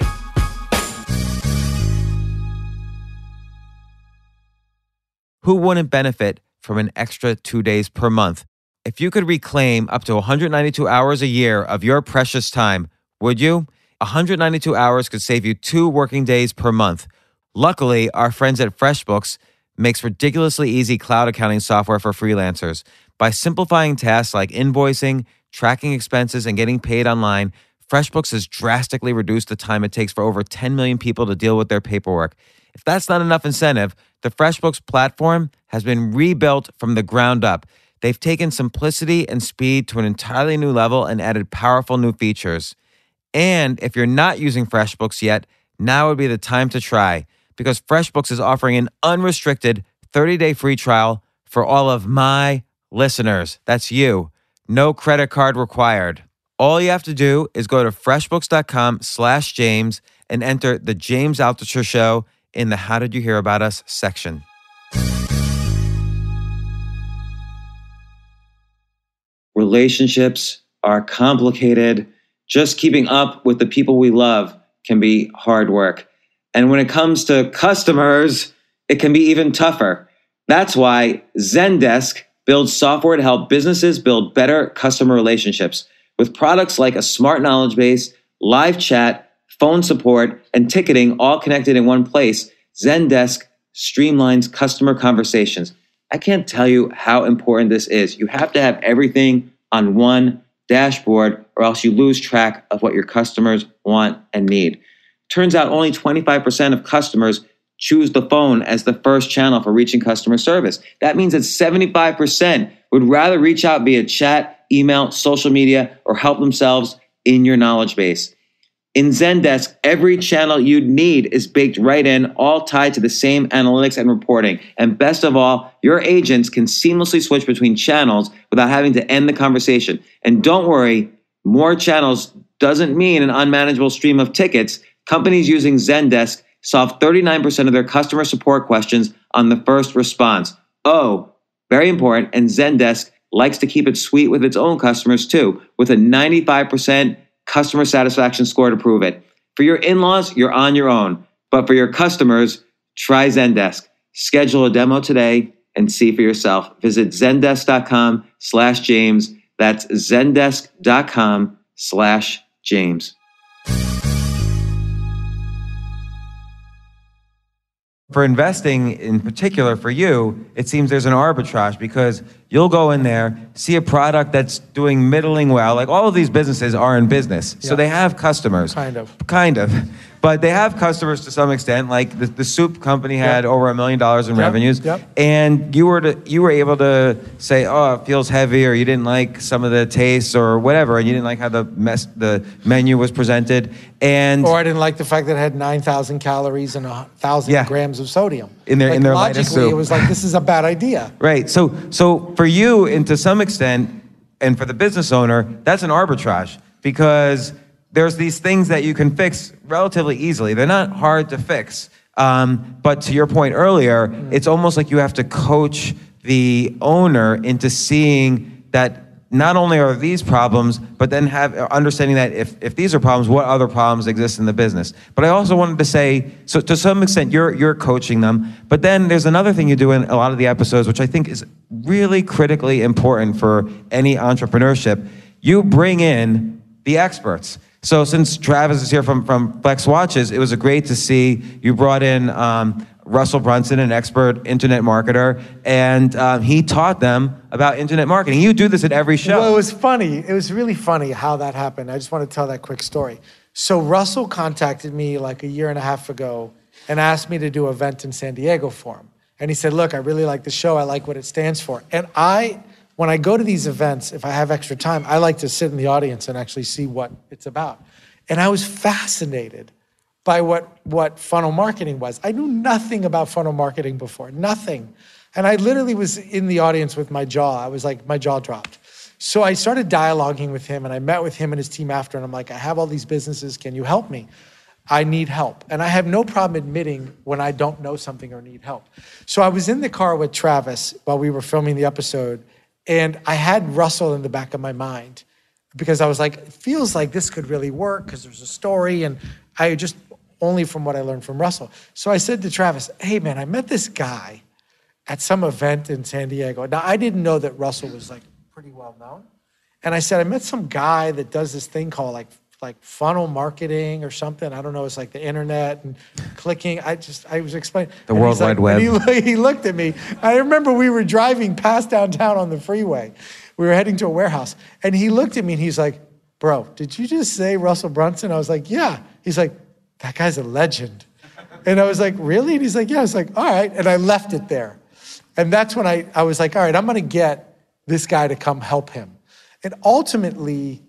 Who wouldn't benefit from an extra two days per month? If you could reclaim up to 192 hours a year of your precious time, would you? 192 hours could save you two working days per month. Luckily, our friends at FreshBooks makes ridiculously easy cloud accounting software for freelancers. By simplifying tasks like invoicing, tracking expenses, and getting paid online, FreshBooks has drastically reduced the time it takes for over 10 million people to deal with their paperwork. If that's not enough incentive, the FreshBooks platform has been rebuilt from the ground up. They've taken simplicity and speed to an entirely new level and added powerful new features. And if you're not using FreshBooks yet, now would be the time to try because FreshBooks is offering an unrestricted 30-day free trial for all of my listeners. That's you. No credit card required. All you have to do is go to freshbooks.com slash James and enter the James Altucher Show in the How Did You Hear About Us section. Relationships are complicated. Just keeping up with the people we love can be hard work. And when it comes to customers, it can be even tougher. That's why Zendesk builds software to help businesses build better customer relationships with products like a smart knowledge base, live chat, phone support, and ticketing all connected in one place. Zendesk streamlines customer conversations. I can't tell you how important this is. You have to have everything on one dashboard, or else you lose track of what your customers want and need. Turns out only 25% of customers choose the phone as the first channel for reaching customer service. That means that 75% would rather reach out via chat, email, social media, or help themselves in your knowledge base. In Zendesk, every channel you'd need is baked right in, all tied to the same analytics and reporting. And best of all, your agents can seamlessly switch between channels without having to end the conversation. And don't worry, more channels doesn't mean an unmanageable stream of tickets. Companies using Zendesk solve 39% of their customer support questions on the first response. Oh, very important. And Zendesk likes to keep it sweet with its own customers too, with a 95% customer satisfaction score to prove it. For your in laws, you're on your own. But for your customers, try Zendesk. Schedule a demo today and see for yourself. Visit zendesk.com slash James. That's zendesk.com slash James. For investing in particular for you, it seems there's an arbitrage because you'll go in there, see a product that's doing middling well. Like all of these businesses are in business, so they have customers. Kind of. Kind of. But they have customers to some extent. Like the, the soup company had over a million dollars in revenues, yep. and you were to you were able to say, oh, it feels heavy, or you didn't like some of the tastes, or whatever, and you didn't like how the mess the menu was presented, and Or I didn't like the fact that it had 9,000 calories and 1,000 Yeah. grams of sodium. In their- like, in their Logically, it was like, this is a bad idea. Right. So so for you and to some extent and for the business owner, that's an arbitrage because there's these things that you can fix relatively easily. They're not hard to fix. Um, but to your point earlier, it's almost like you have to coach the owner into seeing that not only are these problems, but then have understanding that if, if these are problems, what other problems exist in the business. But I also wanted to say, so to some extent, you're you're coaching them. But then there's another thing you do in a lot of the episodes, which I think is really critically important for any entrepreneurship. You bring in the experts. So since Travis is here from from Flex Watches, it was great to see you brought in. Um, Russell Brunson, an expert internet marketer, and um, he taught them about internet marketing. You do this at every show. Well, it was funny. It was really funny how that happened. I just want to tell that quick story. So Russell contacted me like a year and a half ago and asked me to do an event in San Diego for him. And he said, "Look, I really like the show. I like what it stands for." And I, when I go to these events, if I have extra time, I like to sit in the audience and actually see what it's about. And I was fascinated by what, what funnel marketing was. I knew nothing about funnel marketing before, nothing. And I literally was in the audience with my jaw. I was like, my jaw dropped. So I started dialoguing with him and I met with him and his team after, and I'm like, I have all these businesses. Can you help me? I need help. And I have no problem admitting when I don't know something or need help. So I was in the car with Travis while we were filming the episode, and I had Russell in the back of my mind because I was like, it feels like this could really work because there's a story. And I just, only from what I learned from Russell. So I said to Travis, hey man, I met this guy at some event in San Diego. Now I didn't know that Russell was like pretty well known. And I said, I met some guy that does this thing called like like funnel marketing or something. I don't know. It's like the internet and clicking. I just I was explaining The And World he's like- Wide Web. He, he looked at me. I remember we were driving past downtown on the freeway. We were heading to a warehouse, and he looked at me and he's like, "Bro, did you just say Russell Brunson?" I was like, "Yeah." He's like, "That guy's a legend." And I was like, "Really?" And he's like, "Yeah." I was like, "All right." And I left it there. And that's when I, I was like, all right, I'm going to get this guy to come help him. And ultimately,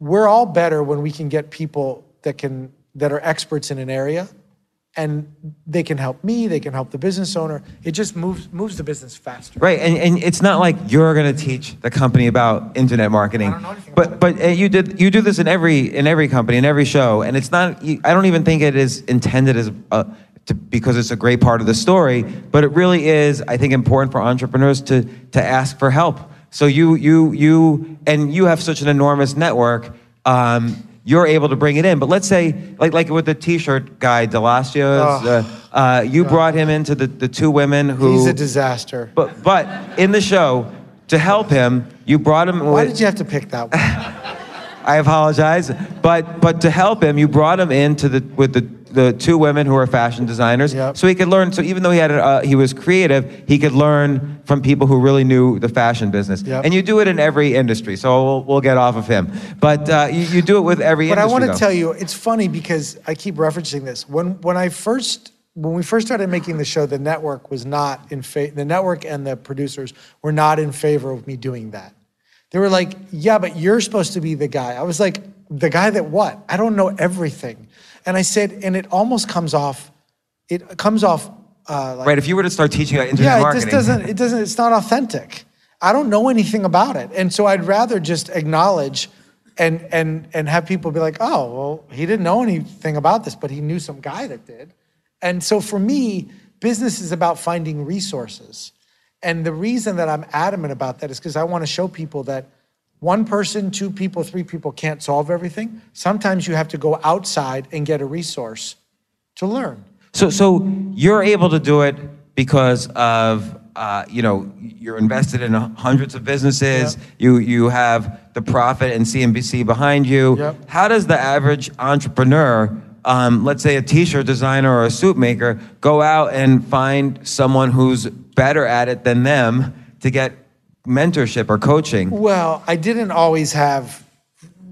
we're all better when we can get people that can that are experts in an area and they can help me, they can help the business owner. It just moves moves the business faster. Right, and, and it's not like you're going to teach the company about internet marketing. I don't know anything but but uh, you did you do this in every in every company in every show, and it's not. I don't even think it is intended as a, to, because it's a great part of the story. But it really is, I think, important for entrepreneurs to to ask for help So you you you and you have such an enormous network. Um, you're able to bring it in. But let's say, like like with the T-shirt guy, Delacio's, Oh, uh, uh, you brought him into the, the two women who. He's a disaster. But but in the show, to help him, you brought him. Why with- did you have to pick that one? I apologize, but but to help him, you brought him into the with the the two women who are fashion designers, Yep. so he could learn. So even though he had a, uh, he was creative, he could learn from people who really knew the fashion business. Yep. And you do it in every industry. So we'll, we'll get off of him, but uh, you, you do it with every But I want to tell you, it's funny because I keep referencing this. When when I first when we first started making the show, the network was not in favor. The network and the producers were not in favor of me doing that. They were like, "Yeah, but you're supposed to be the guy." I was like, "The guy that what? I don't know everything." And I said, and it almost comes off. It comes off uh, like right. If you were to start teaching about internet yeah, it marketing, just doesn't. It doesn't. It's not authentic. I don't know anything about it, and so I'd rather just acknowledge, and and and have people be like, oh, well, he didn't know anything about this, but he knew some guy that did, and so for me, business is about finding resources, and the reason that I'm adamant about that is because I want to show people that one person, two people, three people can't solve everything. Sometimes you have to go outside and get a resource to learn. So, so you're able to do it because of, uh, you know, you're invested in hundreds of businesses. Yep. You you have the Profit and CNBC behind you. Yep. How does the average entrepreneur, um, let's say a T-shirt designer or a suit maker, go out and find someone who's better at it than them to get mentorship or coaching? Well, I didn't always have.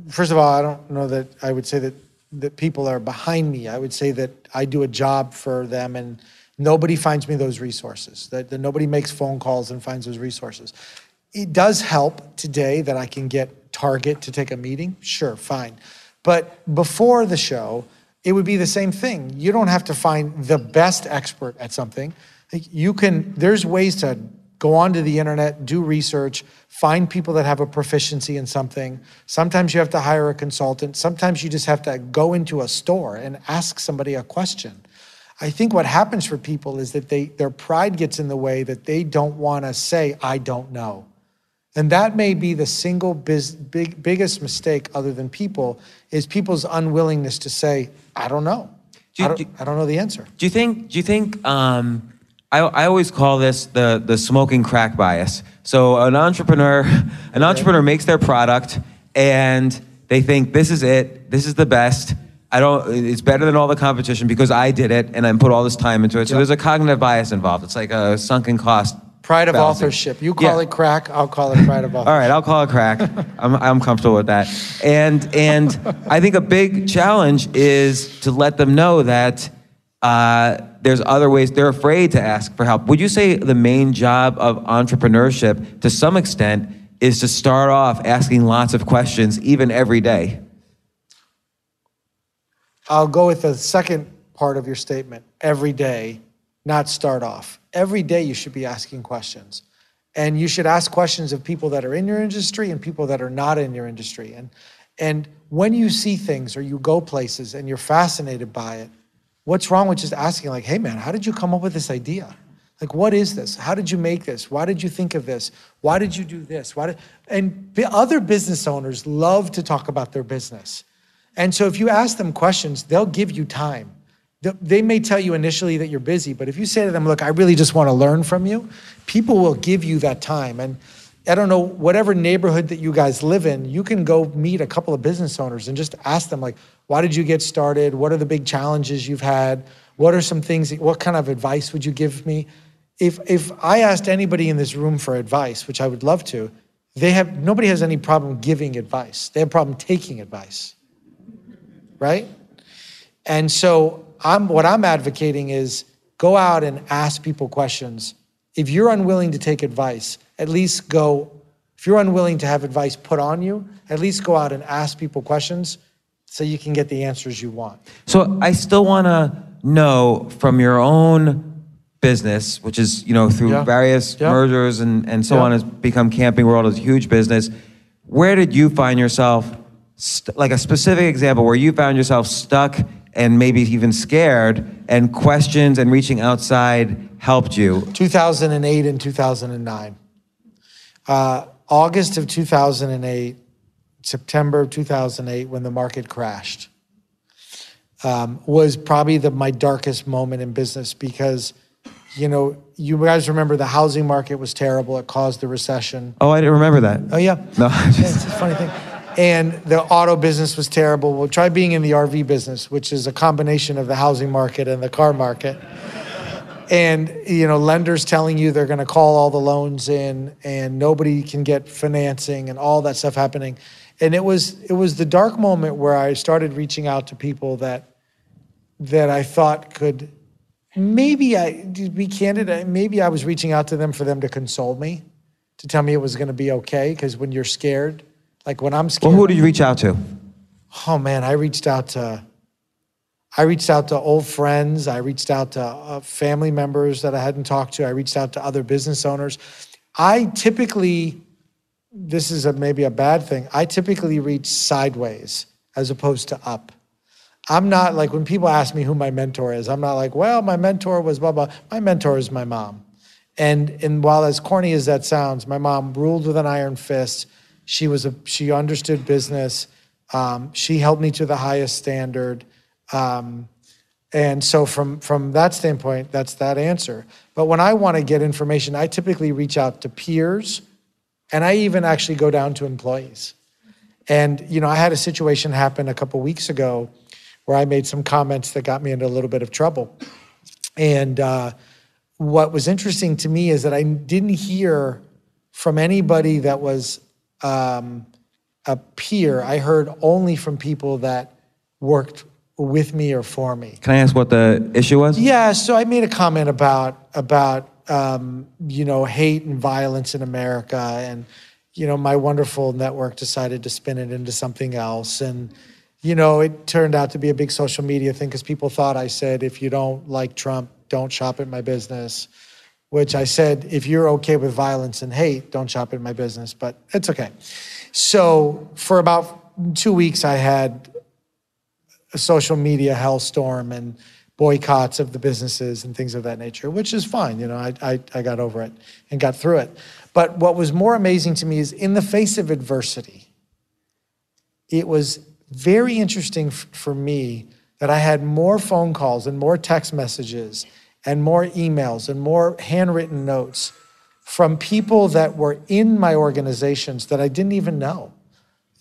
First of all, I don't know that I would say that that people are behind me. I would say that I do a job for them, and nobody finds me those resources. That, that nobody makes phone calls and finds those resources. It does help today that I can get Target to take a meeting. Sure, fine. But before the show, it would be the same thing. You don't have to find the best expert at something. You can. There's ways to go onto the internet, do research, find people that have a proficiency in something. Sometimes you have to hire a consultant. Sometimes you just have to go into a store and ask somebody a question. I think what happens for people is that they their pride gets in the way that they don't want to say I don't know. And that may be the single biz, big, biggest mistake other than people is people's unwillingness to say I don't know. Do you- I, don't, do- I don't know the answer. Do you think? Do you think? Um, I, I always call this the the smoking crack bias. So an entrepreneur, an entrepreneur makes their product, and they think this is it. This is the best. I don't. It's better than all the competition because I did it and I put all this time into it. So there's a cognitive bias involved. It's like a sunken cost. Pride of fallacy. authorship. You call Yeah. it crack, I'll call it pride of authorship. All right, I'll call it crack. I'm, I'm comfortable with that. And and I think a big challenge is to let them know that uh, there's other ways. They're afraid to ask for help. Would you say the main job of entrepreneurship, to some extent, is to start off asking lots of questions, even every day? I'll go with the second part of your statement. Every day, not start off. Every day you should be asking questions. And you should ask questions of people that are in your industry and people that are not in your industry. And and when you see things or you go places and you're fascinated by it, what's wrong with just asking like, "Hey man, how did you come up with this idea?" Like, what is this? How did you make this? Why did you think of this? Why did you do this? Why did and other business owners love to talk about their business. And so if you ask them questions, they'll give you time. They may tell you initially that you're busy, but if you say to them, look, I really just want to learn from you, people will give you that time. And I don't know, whatever neighborhood that you guys live in, you can go meet a couple of business owners and just ask them, like, why did you get started? What are the big challenges you've had? What are some things, what kind of advice would you give me? If, if I asked anybody in this room for advice, which I would love to, they have, nobody has any problem giving advice. They have problem taking advice right? And so I'm what I'm advocating is go out and ask people questions. If you're unwilling to take advice, at least go if you're unwilling to have advice put on you, at least go out and ask people questions so you can get the answers you want. So I still want to know from your own business, which is you know through Yeah. various Yeah. mergers and and so Yeah. on has become Camping World is a huge business. Where did you find yourself, st- like a specific example where you found yourself stuck and maybe even scared, and questions and reaching outside helped you? 2008 and 2009. Uh, August of 2008, September of 2008, when the market crashed, um, was probably the, my darkest moment in business because, you know, you guys remember the housing market was terrible. It caused the recession. Oh, I didn't remember that. Oh yeah. No, it's a funny thing. And the auto business was terrible. Well, try being in the RV business, which is a combination of the housing market and the car market. And you know, lenders telling you they're going to call all the loans in, and nobody can get financing, and all that stuff happening. And it was it was the dark moment where I started reaching out to people that that I thought could maybe I to be candid, maybe I was reaching out to them for them to console me, to tell me it was going to be okay. Because when you're scared, like when I'm scared, well, who did you reach out to? oh man, I reached out to, I reached out to old friends. I reached out to uh, family members that I hadn't talked to. I reached out to other business owners. I typically, this is a, maybe a bad thing. I typically reach sideways as opposed to up. I'm not like when people ask me who my mentor is. I'm not like, well, my mentor was blah blah. My mentor is my mom, and and while as corny as that sounds, my mom ruled with an iron fist. She was a she understood business. Um, she held me to the highest standard. Um, and so from from that standpoint, that's that answer. But when I want to get information, I typically reach out to peers, and I even actually go down to employees. And you know, I had a situation happen a couple weeks ago where I made some comments that got me into a little bit of trouble. And uh, what was interesting to me is that I didn't hear from anybody that was um, a peer. I heard only from people that worked with me or for me. Can I ask what the issue was? Yeah, so I made a comment about about um, you know hate and violence in America, and you know my wonderful network decided to spin it into something else, and you know it turned out to be a big social media thing because people thought I said if you don't like Trump, don't shop at my business, which I said if you're okay with violence and hate, don't shop at my business, but it's okay. So for about two weeks, I had social media hellstorm and boycotts of the businesses and things of that nature, which is fine. You know, I, I, I got over it and got through it. But what was more amazing to me is in the face of adversity, it was very interesting f- for me that I had more phone calls and more text messages and more emails and more handwritten notes from people that were in my organizations that I didn't even know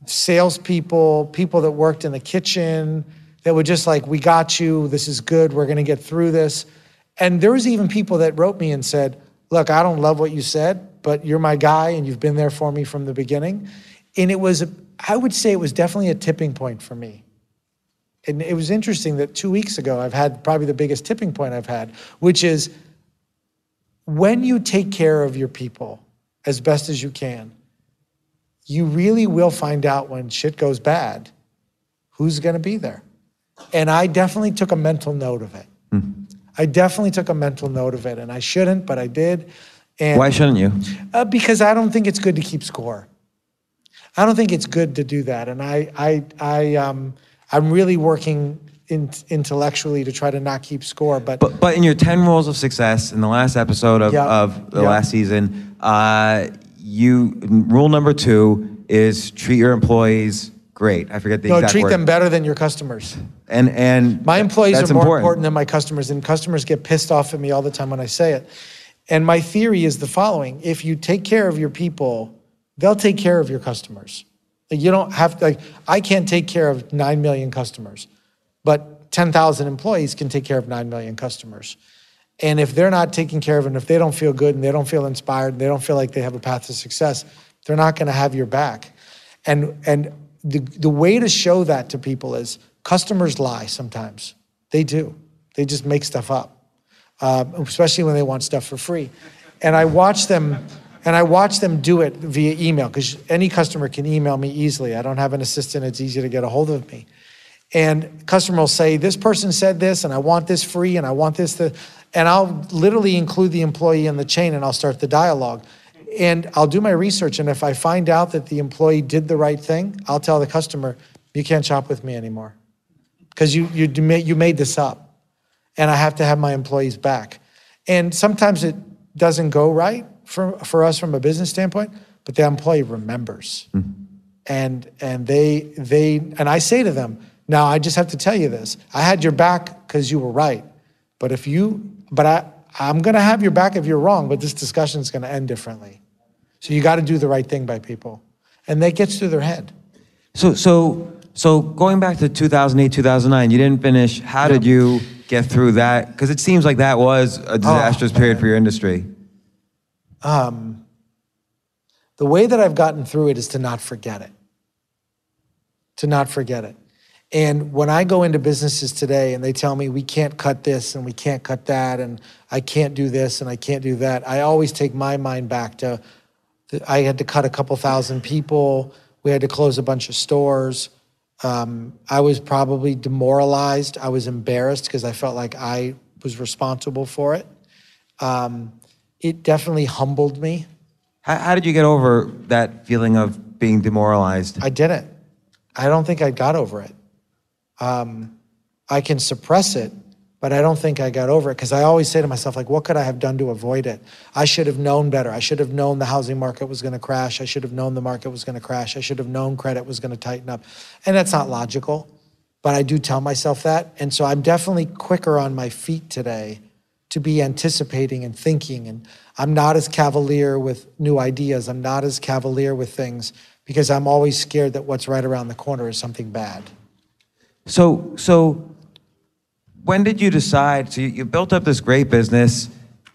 salespeople, people that worked in the kitchen that were just like, "We got you. This is good. We're going to get through this." And there was even people that wrote me and said, "Look, I don't love what you said, but you're my guy, and you've been there for me from the beginning." And it was, I would say, it was definitely a tipping point for me. And it was interesting that two weeks ago, I've had probably the biggest tipping point I've had, which is when you take care of your people as best as you can, you really will find out when shit goes bad who's going to be there. And I definitely took a mental note of it. I definitely took a mental note of it, and I shouldn't, but I did. And Why shouldn't you? uh, because I don't think it's good to keep score. I don't think it's good to do that, and I, I, I, um, I'm really working in, intellectually to try to not keep score. But, But but in your ten rules of success in the last episode of, Yeah. of the Yeah. last season, uh, you rule number two is treat your employees great. I forget the no, exact treat word. them better than your customers. And and My employees are more important. important. than my customers, and customers get pissed off at me all the time when I say it. And my theory is the following: if you take care of your people, they'll take care of your customers. Like, you don't have to. Like, I can't take care of nine million customers, but ten thousand employees can take care of nine million customers. And if they're not taken care of, and if they don't feel good, and they don't feel inspired, and they don't feel like they have a path to success, they're not going to have your back. And and the the way to show that to people is customers lie sometimes. They do. They just make stuff up, uh, especially when they want stuff for free. And I watch them, and I watch them do it via email because any customer can email me easily. I don't have an assistant; it's easy to get a hold of me. And customer will say, "This person said this, and I want this free, and I want this to," and I'll literally include the employee in the chain, and I'll start the dialogue. And I'll do my research, and if I find out that the employee did the right thing, I'll tell the customer, "You can't shop with me anymore." because you you you made, you made this up, and I have to have my employees back. And sometimes it doesn't go right for for us from a business standpoint, but the employee remembers. Mm-hmm. And and they they and I say to them, now I just have to tell you this. I had your back because you were right. But if you but I I'm gonna have your back if you're wrong, but this discussion is gonna end differently. So you gotta do the right thing by people. And that gets through their head. So, so, so going back to 2008, 2009, you didn't finish. How did you get through that? Because it seems like that was a oh. disastrous period for your industry. Um, the way that I've gotten through it is to not forget it. To not forget it. And when I go into businesses today and they tell me we can't cut this and we can't cut that and I can't do this and I can't do that, I always take my mind back to I had to cut a couple thousand people. We had to close a bunch of stores. Um, I was probably demoralized. I was embarrassed because I felt like I was responsible for it. Um, it definitely humbled me. How, how did you get over that feeling of being demoralized? I didn't. I don't think I got over it. Um, I can suppress it, but I don't think I got over it because I always say to myself, like, what could I have done to avoid it? I should have known better. I should have known the housing market was going to crash. I should have known the market was going to crash. I should have known credit was going to tighten up. And that's not logical, but I do tell myself that. And so I'm definitely quicker on my feet today to be anticipating and thinking. And I'm not as cavalier with new ideas. I'm not as cavalier with things because I'm always scared that what's right around the corner is something bad. So, so when did you decide? So you, you built up this great business.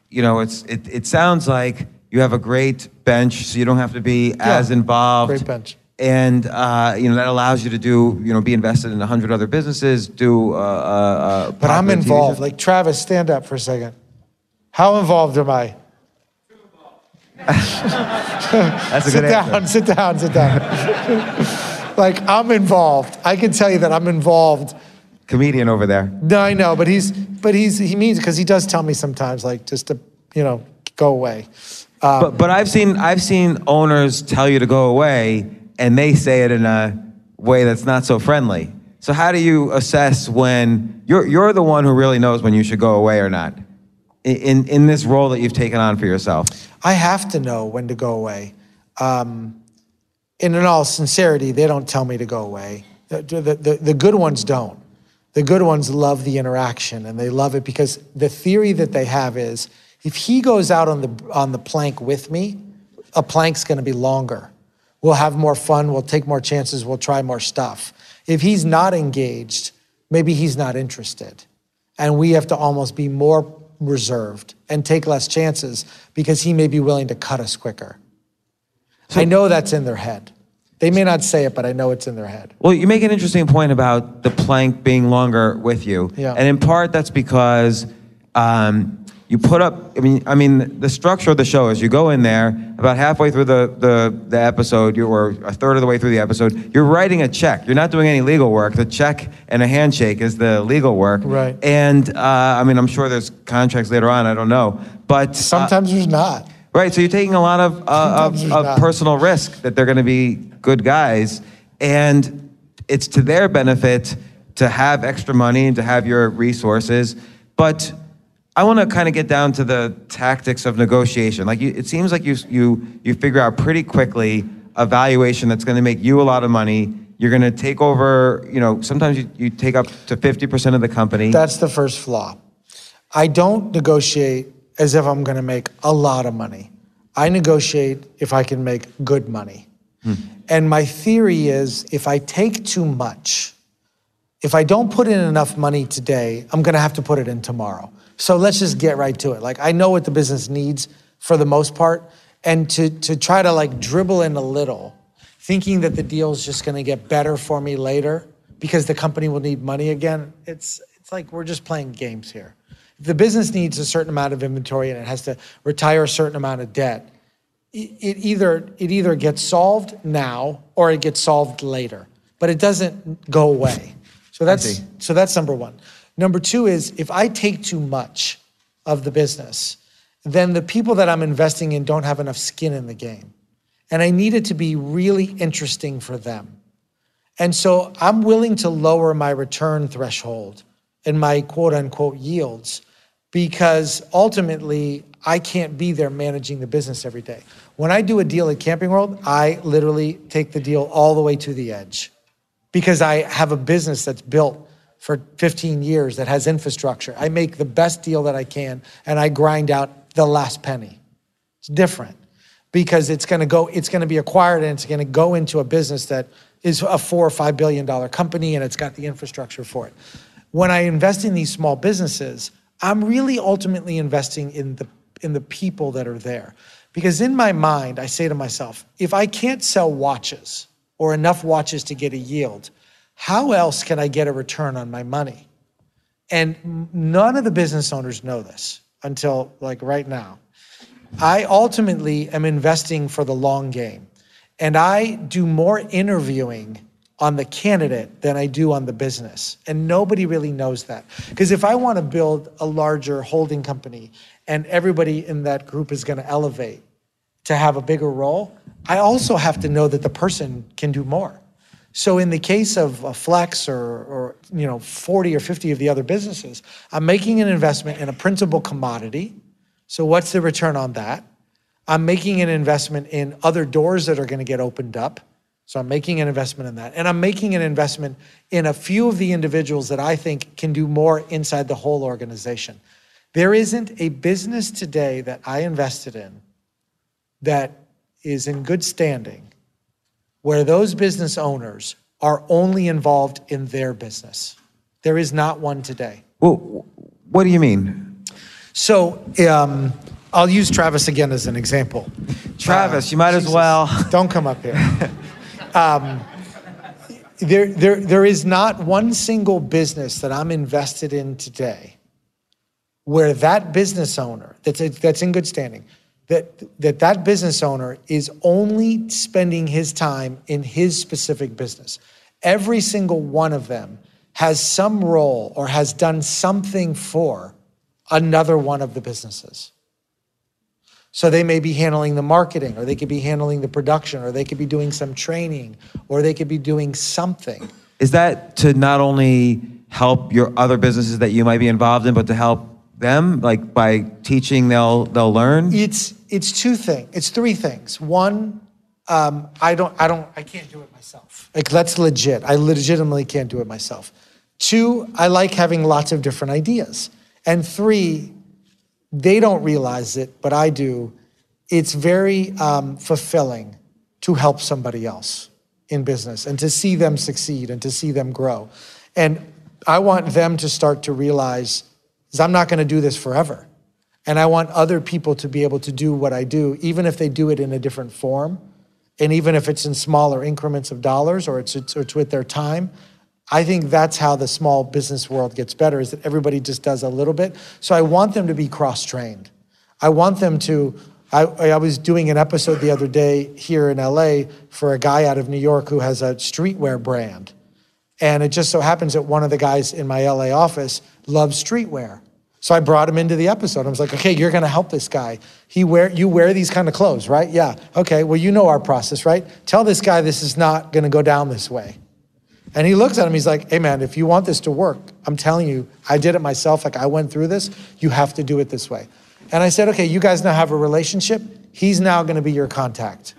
You know, it's it, it sounds like you have a great bench, so you don't have to be as involved. great bench. And uh, you know that allows you to do you know be invested in a hundred other businesses. Do uh, uh, uh, But I'm involved. Like Travis, stand up for a second. How involved am I? That's a Sit good down, answer. sit down, sit down. like I'm involved. I can tell you that I'm involved. Comedian over there. No, I know, but he's but he's he means because he does tell me sometimes like just to you know go away. but but I've seen I've seen owners tell you to go away, and they say it in a way that's not so friendly. So how do you assess when you're you're the one who really knows when you should go away or not? In in, in this role that you've taken on for yourself. I have to know when to go away. Um, and in all sincerity, they don't tell me to go away. The, the, the, the good ones don't. The good ones love the interaction and they love it because the theory that they have is if he goes out on the, on the plank with me, a plank's gonna be longer. We'll have more fun, we'll take more chances, we'll try more stuff. If he's not engaged, maybe he's not interested and we have to almost be more reserved and take less chances because he may be willing to cut us quicker. I know that's in their head. They may not say it, but I know it's in their head. Well, you make an interesting point about the plank being longer with you, Yeah. and in part that's because um, you put up. I mean, I mean, the structure of the show is you go in there about halfway through the the, the episode, or a third of the way through the episode. You're writing a check. You're not doing any legal work. The check and a handshake is the legal work. Right. And uh, I mean, I'm sure there's contracts later on. I don't know, but uh, Sometimes there's not. Right, so you're taking a lot of, uh, of, of personal risk that they're going to be good guys, and it's to their benefit to have extra money and to have your resources. But I want to kind of get down to the tactics of negotiation. Like you, it seems like you you you figure out pretty quickly a valuation that's going to make you a lot of money. You're going to take over. You know, sometimes you, you take up to fifty percent of the company. That's the first flaw. I don't negotiate as if I'm going to make a lot of money. I negotiate if I can make good money. Hmm. And my theory is if I take too much, if I don't put in enough money today, I'm going to have to put it in tomorrow. So let's just get right to it. Like I know what the business needs for the most part, and to to try to like dribble in a little, thinking that the deal is just going to get better for me later because the company will need money again. It's it's like we're just playing games here. The business needs a certain amount of inventory and it has to retire a certain amount of debt, it it either it either gets solved now or it gets solved later, but it doesn't go away. So that's so that's number one. Number two is if I take too much of the business, then the people that I'm investing in don't have enough skin in the game, and I need it to be really interesting for them. And so I'm willing to lower my return threshold and my quote unquote yields because ultimately I can't be there managing the business every day. When I do a deal at Camping World, I literally take the deal all the way to the edge because I have a business that's built for 15 years that has infrastructure. I make the best deal that I can and I grind out the last penny. It's different because it's going to go it's going to be acquired and it's going to go into a business that is a 4 or 5 billion dollar company and it's got the infrastructure for it. When I invest in these small businesses, I'm really ultimately investing in the in the people that are there. Because in my mind, I say to myself, if I can't sell watches or enough watches to get a yield, how else can I get a return on my money? And none of the business owners know this until like right now. I ultimately am investing for the long game. And I do more interviewing on the candidate than I do on the business. And nobody really knows that. Because if I want to build a larger holding company and everybody in that group is going to elevate to have a bigger role, I also have to know that the person can do more. So in the case of a Flex or, or you know 40 or 50 of the other businesses, I'm making an investment in a principal commodity. So what's the return on that? I'm making an investment in other doors that are going to get opened up. So I'm making an investment in that. And I'm making an investment in a few of the individuals that I think can do more inside the whole organization. There isn't a business today that I invested in that is in good standing where those business owners are only involved in their business. There is not one today. Well, what do you mean? So um, I'll use Travis again as an example. Travis, you might as well. Don't come up here. um, there, there, there is not one single business that I'm invested in today where that business owner that's, that's in good standing, that, that that business owner is only spending his time in his specific business. Every single one of them has some role or has done something for another one of the businesses. So they may be handling the marketing, or they could be handling the production, or they could be doing some training, or they could be doing something. Is that to not only help your other businesses that you might be involved in, but to help them, like by teaching, they'll they'll learn. It's it's two things. It's three things. One, um, I don't I don't I can't do it myself. Like that's legit. I legitimately can't do it myself. Two, I like having lots of different ideas. And three, they don't realize it, but I do. It's very um, fulfilling to help somebody else in business and to see them succeed and to see them grow. And I want them to start to realize is I'm not going to do this forever. And I want other people to be able to do what I do, even if they do it in a different form, and even if it's in smaller increments of dollars or it's, it's, or it's with their time. I think that's how the small business world gets better is that everybody just does a little bit. So I want them to be cross trained. I want them to. I, I was doing an episode the other day here in LA for a guy out of New York who has a streetwear brand. And it just so happens that one of the guys in my LA office loves streetwear. So I brought him into the episode. I was like, okay, you're gonna help this guy. He wear you wear these kind of clothes, right? Yeah. Okay, well, you know our process, right? Tell this guy this is not gonna go down this way. And he looks at him, he's like, hey man, if you want this to work, I'm telling you, I did it myself, like I went through this, you have to do it this way. And I said, okay, you guys now have a relationship. He's now gonna be your contact.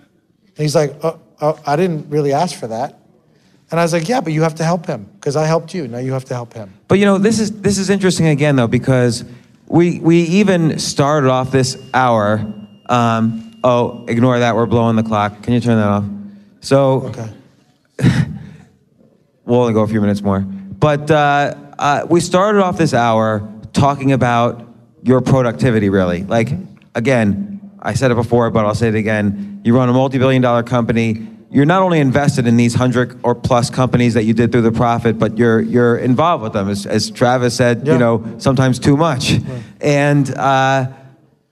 And he's like, oh, oh I didn't really ask for that. And I was like, yeah, but you have to help him because I helped you. Now you have to help him. But you know, this is this is interesting again though because we we even started off this hour. Um, oh, ignore that. We're blowing the clock. Can you turn that off? So Okay. we'll only go a few minutes more. But uh, uh, we started off this hour talking about your productivity, really. Like, again, I said it before, but I'll say it again. You run a multi billion dollar company. You're not only invested in these hundred or plus companies that you did through the profit, but you're you're involved with them, as, as Travis said. Yeah. You know, sometimes too much. And uh,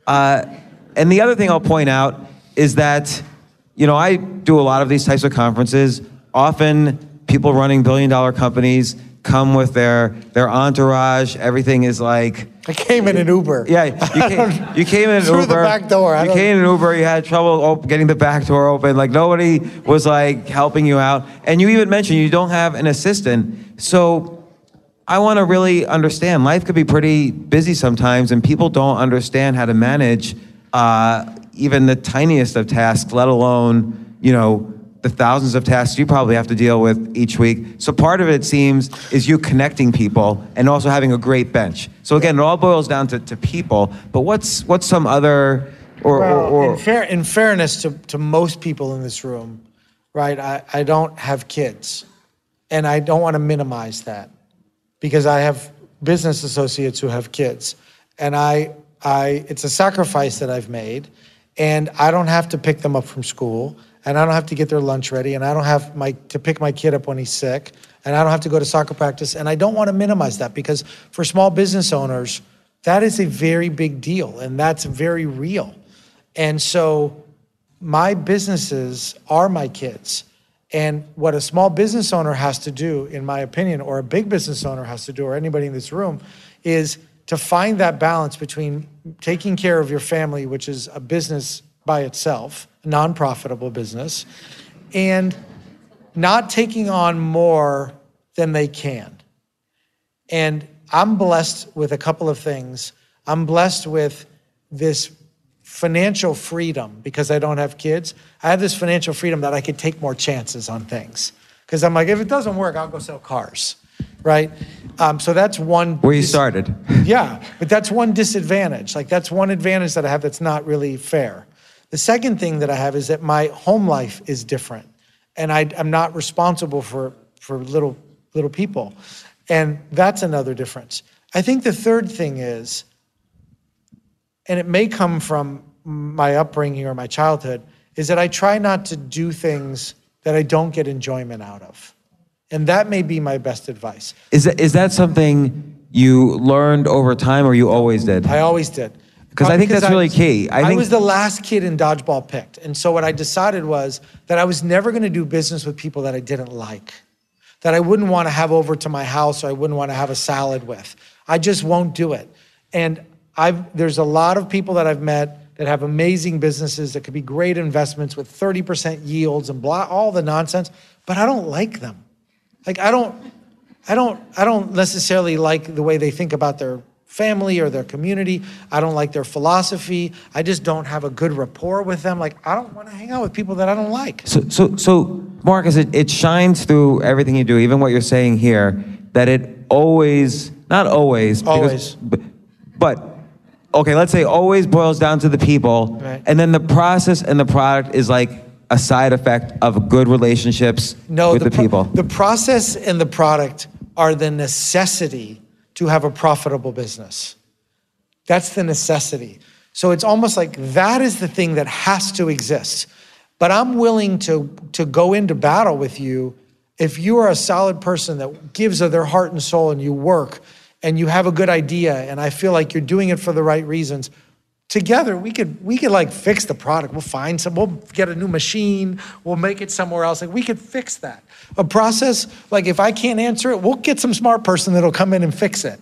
uh, and the other thing I'll point out is that, you know, I do a lot of these types of conferences. Often, people running billion dollar companies come with their their entourage. Everything is like. I came in an Uber. Yeah, you came, you came in an Through Uber. the back door. I You came in an Uber. You had trouble op- getting the back door open. Like nobody was like helping you out. And you even mentioned you don't have an assistant. So I want to really understand. Life could be pretty busy sometimes, and people don't understand how to manage uh, even the tiniest of tasks, let alone, you know, the thousands of tasks you probably have to deal with each week. So part of it seems is you connecting people and also having a great bench. So again, it all boils down to, to people. But what's what's some other or, Well, or, or in, fair, in fairness to, to most people in this room, right, I, I don't have kids. And I don't want to minimize that because I have business associates who have kids. And I, I, it's a sacrifice that I've made. And I don't have to pick them up from school. And I don't have to get their lunch ready. And I don't have my, to pick my kid up when he's sick. And I don't have to go to soccer practice. And I don't want to minimize that because for small business owners, that is a very big deal. And that's very real. And so my businesses are my kids. And what a small business owner has to do, in my opinion, or a big business owner has to do, or anybody in this room, is to find that balance between taking care of your family, which is a business by itself, non profitable business, and not taking on more than they can. And I'm blessed with a couple of things. I'm blessed with this financial freedom because I don't have kids. I have this financial freedom that I could take more chances on things. Because I'm like, if it doesn't work, I'll go sell cars, right? Um, so that's one. where you dis- started. yeah, but that's one disadvantage. Like that's one advantage that I have that's not really fair. The second thing that I have is that my home life is different, and I, I'm not responsible for for little little people, and that's another difference. I think the third thing is, and it may come from my upbringing or my childhood, is that I try not to do things that I don't get enjoyment out of, and that may be my best advice. Is that, is that something you learned over time or you always did? I always did. 'Cause I think that's really was- key. I I, think- was the last kid in dodgeball picked. And so what I decided was that I was never going to do business with people that I didn't like, that I wouldn't want to have over to my house or I wouldn't want to have a salad with. I just won't do it. And I've, there's a lot of people that I've met that have amazing businesses that could be great investments with 30% yields and blah, all the nonsense, but I don't like them. Like I don't, I don't, I don't necessarily like the way they think about their family or their community. I don't like their philosophy. I just don't have a good rapport with them. Like I don't want to hang out with people that I don't like. So, so, so Marcus, it, it shines through everything you do, even what you're saying here, that it always, not always, because- Always. but, but, okay, let's say always boils down to the people, Right. and then the process and the product is like a side effect of good relationships No, with the, pro- people. The process and the product are the necessity to have a profitable business. That's the necessity. So it's almost like that is the thing that has to exist. But I'm willing to, to go into battle with you if you are a solid person that gives of their heart and soul and you work and you have a good idea and I feel like you're doing it for the right reasons. Together we could we could like fix the product. We'll find some, we'll get a new machine, we'll make it somewhere else. Like we could fix that. A process, like if I can't answer it, we'll get some smart person that'll come in and fix it.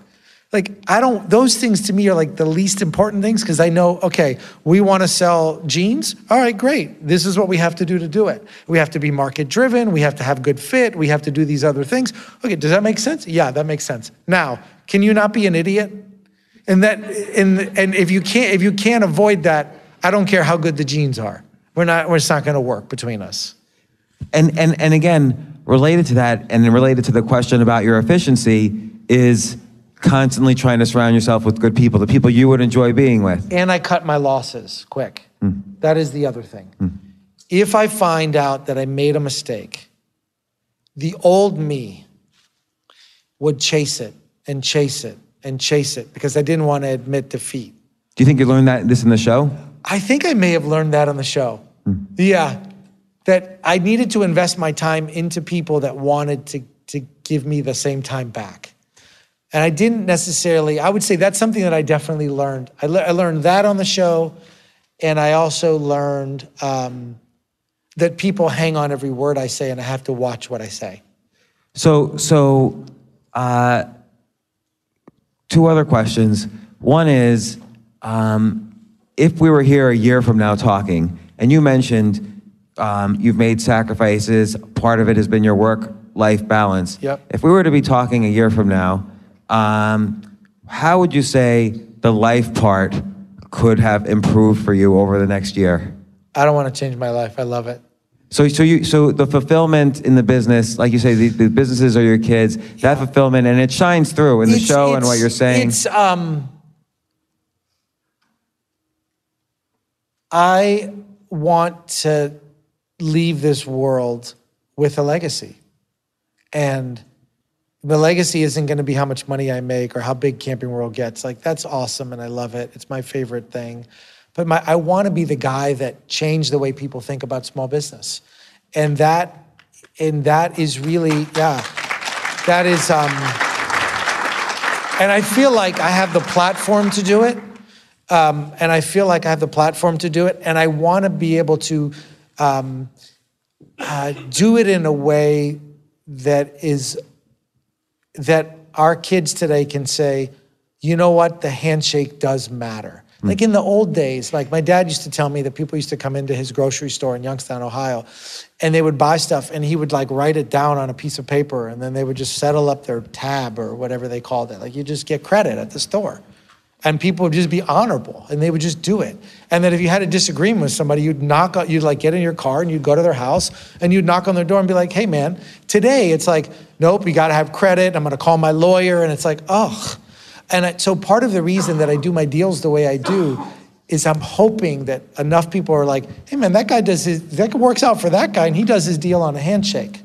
Like, I don't, those things to me are like the least important things because I know, okay, we want to sell jeans. All right, great. This is what we have to do to do it. We have to be market driven. We have to have good fit. We have to do these other things. Okay, does that make sense? Yeah, that makes sense. Now, can you not be an idiot? And that, and, and if you can't, if you can't avoid that, I don't care how good the jeans are. We're not, it's not going to work between us. And and and again, related to that, and related to the question about your efficiency, is constantly trying to surround yourself with good people, the people you would enjoy being with. and I cut my losses quick. Mm. That is the other thing. Mm. If I find out that I made a mistake, the old me would chase it and chase it and chase it because I didn't want to admit defeat. Do you think you learned that this in the show? I think I may have learned that on the show. Yeah. That I needed to invest my time into people that wanted to, to give me the same time back. And I didn't necessarily, I would say that's something that I definitely learned. I, le- I learned that on the show. And I also learned um, that people hang on every word I say and I have to watch what I say. So, so, uh, two other questions. One is, um, if we were here a year from now talking, and you mentioned um, you've made sacrifices, part of it has been your work-life balance. Yep. If we were to be talking a year from now, Um, how would you say the life part could have improved for you over the next year? I don't want to change my life. I love it. So, so you, so the fulfillment in the business, like you say, the, the businesses are your kids. That fulfillment, and it shines through in the It's- show and what you're saying. It's um I want to leave this world with a legacy. And the legacy isn't going to be how much money I make or how big Camping World gets. Like that's awesome and I love it. It's my favorite thing. But my, I want to be the guy that changed the way people think about small business. And that and that is really yeah. That is um and I feel like I have the platform to do it. Um, and I feel like I have the platform to do it. And I want to be able to um, uh, do it in a way that is that our kids today can say, you know what, the handshake does matter. Mm. Like in the old days, like my dad used to tell me that people used to come into his grocery store in Youngstown, Ohio, and they would buy stuff and he would like write it down on a piece of paper and then they would just settle up their tab or whatever they called it. Like you just get credit at the store. And people would just be honorable and they would just do it. And then if you had a disagreement with somebody, you'd knock on, you'd like get in your car and you'd go to their house and you'd knock on their door and be like, hey man, today it's like, nope, you gotta have credit. I'm gonna call my lawyer. And it's like, ugh. And I, so part of the reason that I do my deals the way I do is I'm hoping that enough people are like, hey man, that guy does his, that works out for that guy and he does his deal on a handshake.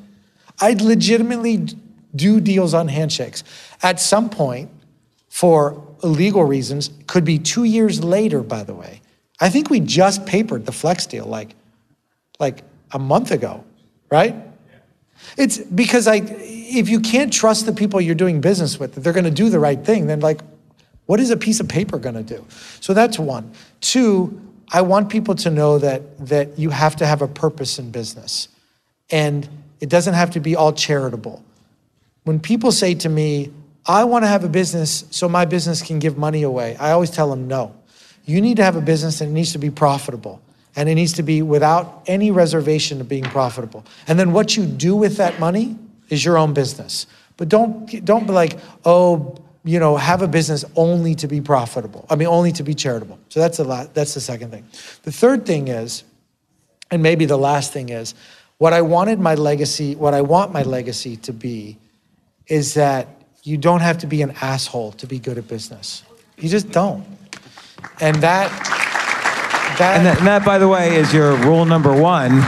I'd legitimately do deals on handshakes. At some point, for legal reasons, could be two years later, by the way. I think we just papered the Flex deal like, like a month ago, right? It's because I, if you can't trust the people you're doing business with, that they're going to do the right thing, then like, what is a piece of paper going to do? So that's one. Two, I want people to know that that you have to have a purpose in business, and it doesn't have to be all charitable. When people say to me, "I want to have a business so my business can give money away," I always tell them, "No, you need to have a business and it needs to be profitable." And it needs to be without any reservation of being profitable. And then what you do with that money is your own business. But don't don't be like, oh, you know, have a business only to be profitable. I mean, only to be charitable. So that's the la- that's the second thing. The third thing is, and maybe the last thing is, what I wanted my legacy, what I want my legacy to be, is that you don't have to be an asshole to be good at business. You just don't. And that that, And that, and that, by the way, is your rule number one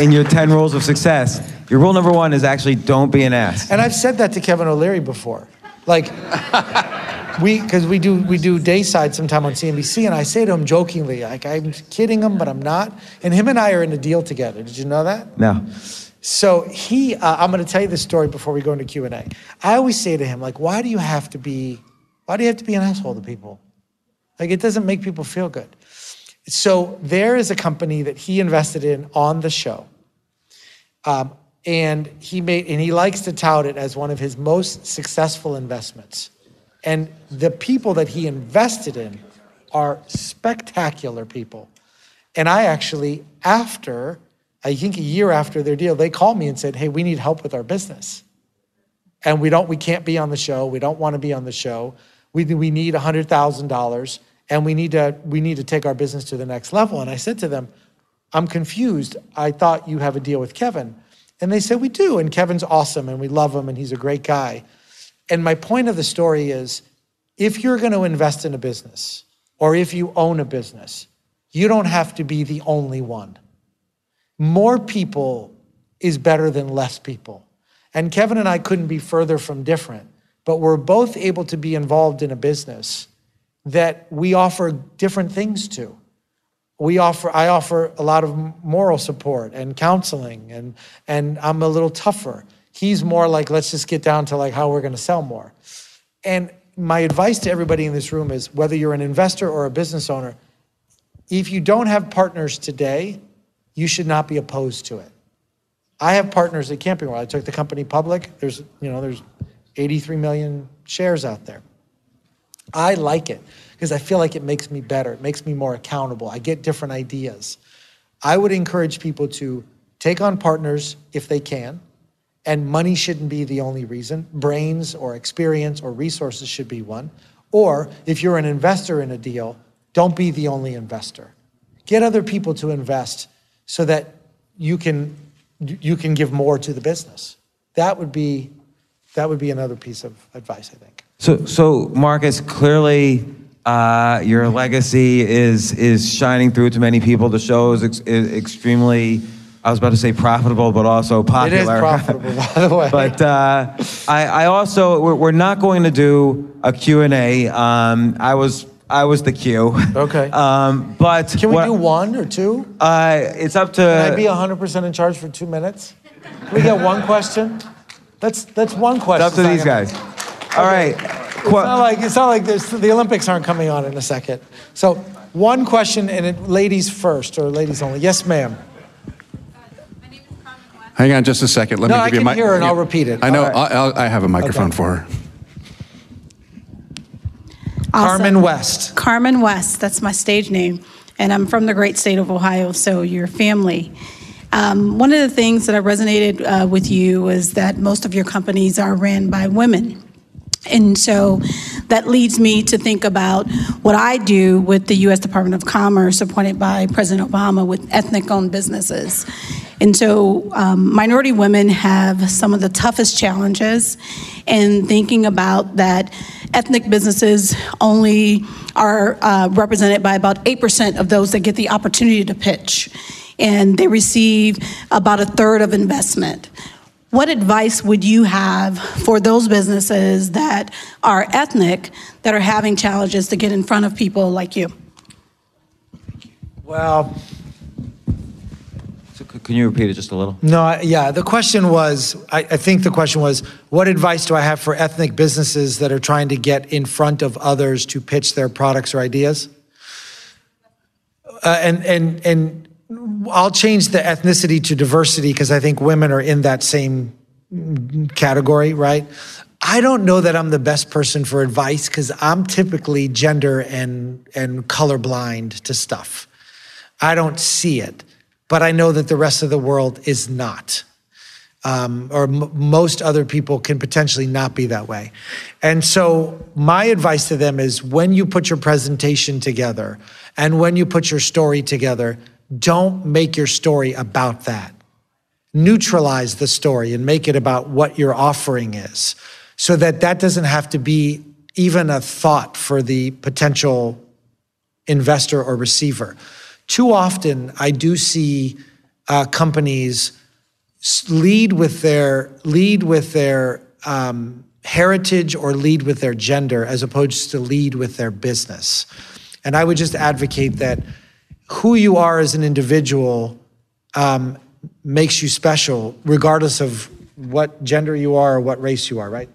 in your 10 rules of success. Your rule number one is actually don't be an ass. And I've said that to Kevin O'Leary before. Like we because we do we do dayside sometime on CNBC and I say to him jokingly, like I'm kidding him, but I'm not. And him and I are in a deal together. Did you know that? No. So he, uh, I'm going to tell you this story before we go into Q and A. I always say to him, like, why do you have to be, why do you have to be an asshole to people? Like, it doesn't make people feel good. So there is a company that he invested in on the show, um, and he made, and he likes to tout it as one of his most successful investments. And the people that he invested in are spectacular people. And I actually, after, I think a year after their deal, they called me and said, Hey, we need help with our business. And we don't, we can't be on the show. We don't want to be on the show. We, we need $100,000 and we need to, we need to take our business to the next level. And I said to them, I'm confused. I thought you have a deal with Kevin. And they said, We do. And Kevin's awesome and we love him and he's a great guy. And my point of the story is if you're going to invest in a business or if you own a business, you don't have to be the only one. More people is better than less people. And Kevin and I couldn't be further from different, but we're both able to be involved in a business that we offer different things to. We offer, I offer a lot of moral support and counseling, and, and I'm a little tougher. He's more like, let's just get down to like how we're going to sell more. And my advice to everybody in this room is whether you're an investor or a business owner, if you don't have partners today, you should not be opposed to it. I have partners at Camping World. I took the company public. There's, you know, there's 83 million shares out there. I like it because I feel like it makes me better. It makes me more accountable. I get different ideas. I would encourage people to take on partners if they can and money shouldn't be the only reason. Brains or experience or resources should be one. Or if you're an investor in a deal, don't be the only investor. Get other people to invest so that you can you can give more to the business. That would be that would be another piece of advice, I think. So, so Marcus, clearly, uh, your legacy is is shining through to many people. The show is, ex- is extremely, I was about to say profitable, but also popular. It is profitable, by the way. but uh, I, I also, we're, we're not going to do a Q and A. Um, I was. I was the Q. Okay. Um, but Can we what- do one or two? Uh, it's up to. Can I be 100% in charge for two minutes? Can we get one question? That's that's one question. It's up to these guys. All right. It's not like it's not like there's, the Olympics aren't coming on in a second. So one question, and it, ladies first or ladies only. Yes, ma'am. Hang on just a second. Let No, me I give you can my. hear her and I'll repeat it. I know. All right. I, I'll, I have a microphone Okay. for her. Carmen West. Carmen West, that's my stage name. And I'm from the great state of Ohio, so your family. Um, one of the things that I resonated uh, with you was that most of your companies are ran by women. And so that leads me to think about what I do with the U.S. Department of Commerce, appointed by President Obama, with ethnic owned businesses. And so um, minority women have some of the toughest challenges in thinking about that ethnic businesses only are uh, represented by about 8% of those that get the opportunity to pitch. And they receive about a third of investment. What advice would you have for those businesses that are ethnic that are having challenges to get in front of people like you? Well, So can you repeat it just a little? no, I- yeah. The question was, I, I think the question was, what advice do I have for ethnic businesses that are trying to get in front of others to pitch their products or ideas? Uh, and and and I'll change the ethnicity to diversity because I think women are in that same category, right? I don't know that I'm the best person for advice because I'm typically gender and and colorblind to stuff. I don't see it, but I know that the rest of the world is not. Um, or m- most other people can potentially not be that way. And so, my advice to them is when you put your presentation together and when you put your story together, don't make your story about that. Neutralize the story and make it about what your offering is so that that doesn't have to be even a thought for the potential investor or receiver. Too often, I do see uh, companies lead with their lead with their um, heritage or lead with their gender as opposed to lead with their business. And I would just advocate that who you are as an individual um, makes you special, regardless of what gender you are or what race you are, right?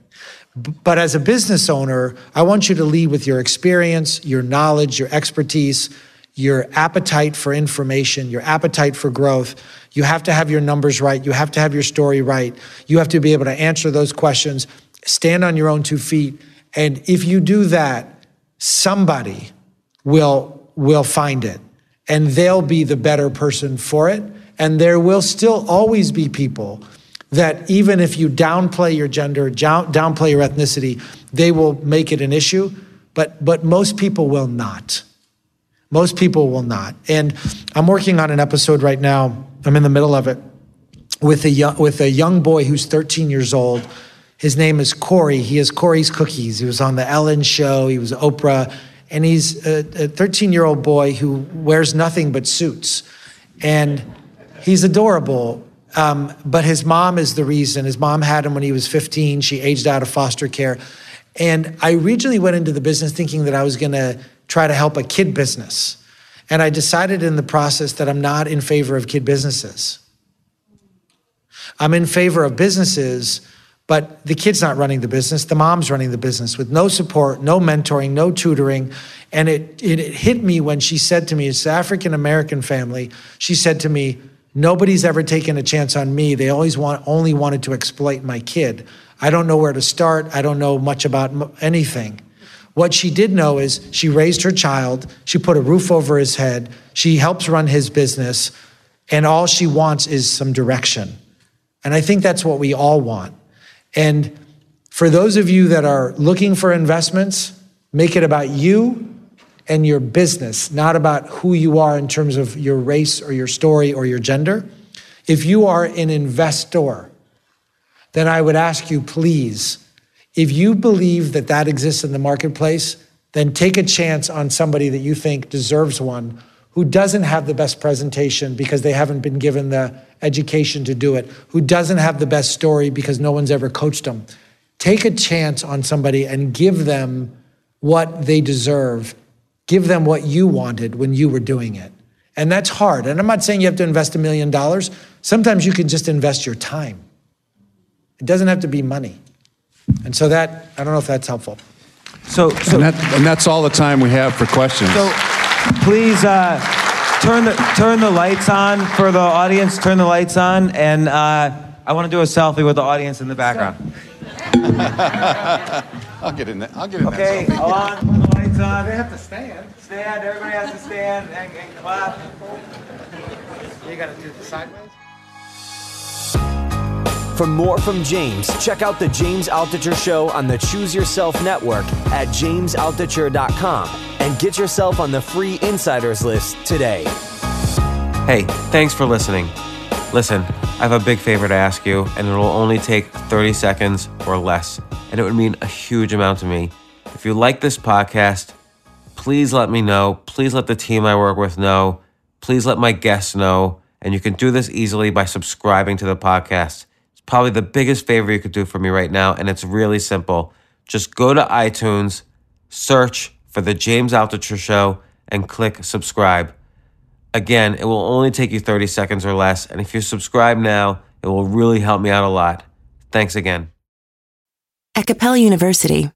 But as a business owner, I want you to lead with your experience, your knowledge, your expertise, your appetite for information, your appetite for growth. You have to have your numbers right. You have to have your story right. You have to be able to answer those questions, stand on your own two feet. And if you do that, somebody will will find it and they'll be the better person for it and there will still always be people that even if you downplay your gender downplay your ethnicity they will make it an issue but but most people will not most people will not and i'm working on an episode right now i'm in the middle of it with a young, with a young boy who's 13 years old. His name is Cory. He has Cory's Cookies. He was on the Ellen Show. He was Oprah, and he's a 13 year old boy who wears nothing but suits, and he's adorable. Um, but his mom is the reason. His mom had him when he was 15. She aged out of foster care, and I originally went into the business thinking that I was going to try to help a kid business, and I decided in the process that I'm not in favor of kid businesses. I'm in favor of businesses, but the kid's not running the business. The mom's running the business with no support, no mentoring, no tutoring. And it, it, it hit me when she said to me, it's an African American family. She said to me, Nobody's ever taken a chance on me. They always want, only wanted to exploit my kid. I don't know where to start. I don't know much about anything. What she did know is she raised her child, she put a roof over his head, she helps run his business, and all she wants is some direction. And I think that's what we all want. And for those of you that are looking for investments, make it about you and your business, not about who you are in terms of your race or your story or your gender. If you are an investor, then I would ask you, please, if you believe that that exists in the marketplace, then take a chance on somebody that you think deserves one who doesn't have the best presentation because they haven't been given the education to do it, who doesn't have the best story because no one's ever coached them. Take a chance on somebody and give them what they deserve. Give them what you wanted when you were doing it. And that's hard. And I'm not saying you have to invest a million dollars. Sometimes you can just invest your time. It doesn't have to be money. And so that, I don't know if that's helpful. So, so, And, that, and that's all the time we have for questions. so please uh, turn the turn the lights on for the audience. Turn the lights on, and uh, I want to do a selfie with the audience in the background. I'll get in there. I'll get in Okay, there. on, put the lights on. They have to stand. Stand. Everybody has to stand and, and clap. You got to do the sideways? For more from James, check out the James Altucher Show on the Choose Yourself Network at jamesaltucher.com and get yourself on the free insiders list today. Hey, thanks for listening. Listen, I have a big favor to ask you, and it will only take 30 seconds or less, and it would mean a huge amount to me. If you like this podcast, please let me know. Please let the team I work with know. Please let my guests know. And you can do this easily by subscribing to the podcast. Probably the biggest favor you could do for me right now, and it's really simple. Just go to iTunes, search for The James Altucher Show, and click subscribe. Again, it will only take you 30 seconds or less, and if you subscribe now, it will really help me out a lot. Thanks again. At Capella University,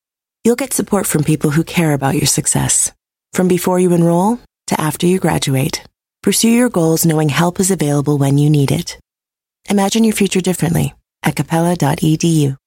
you'll get support from people who care about your success. From before you enroll to after you graduate, pursue your goals knowing help is available when you need it. Imagine your future differently at capella.edu.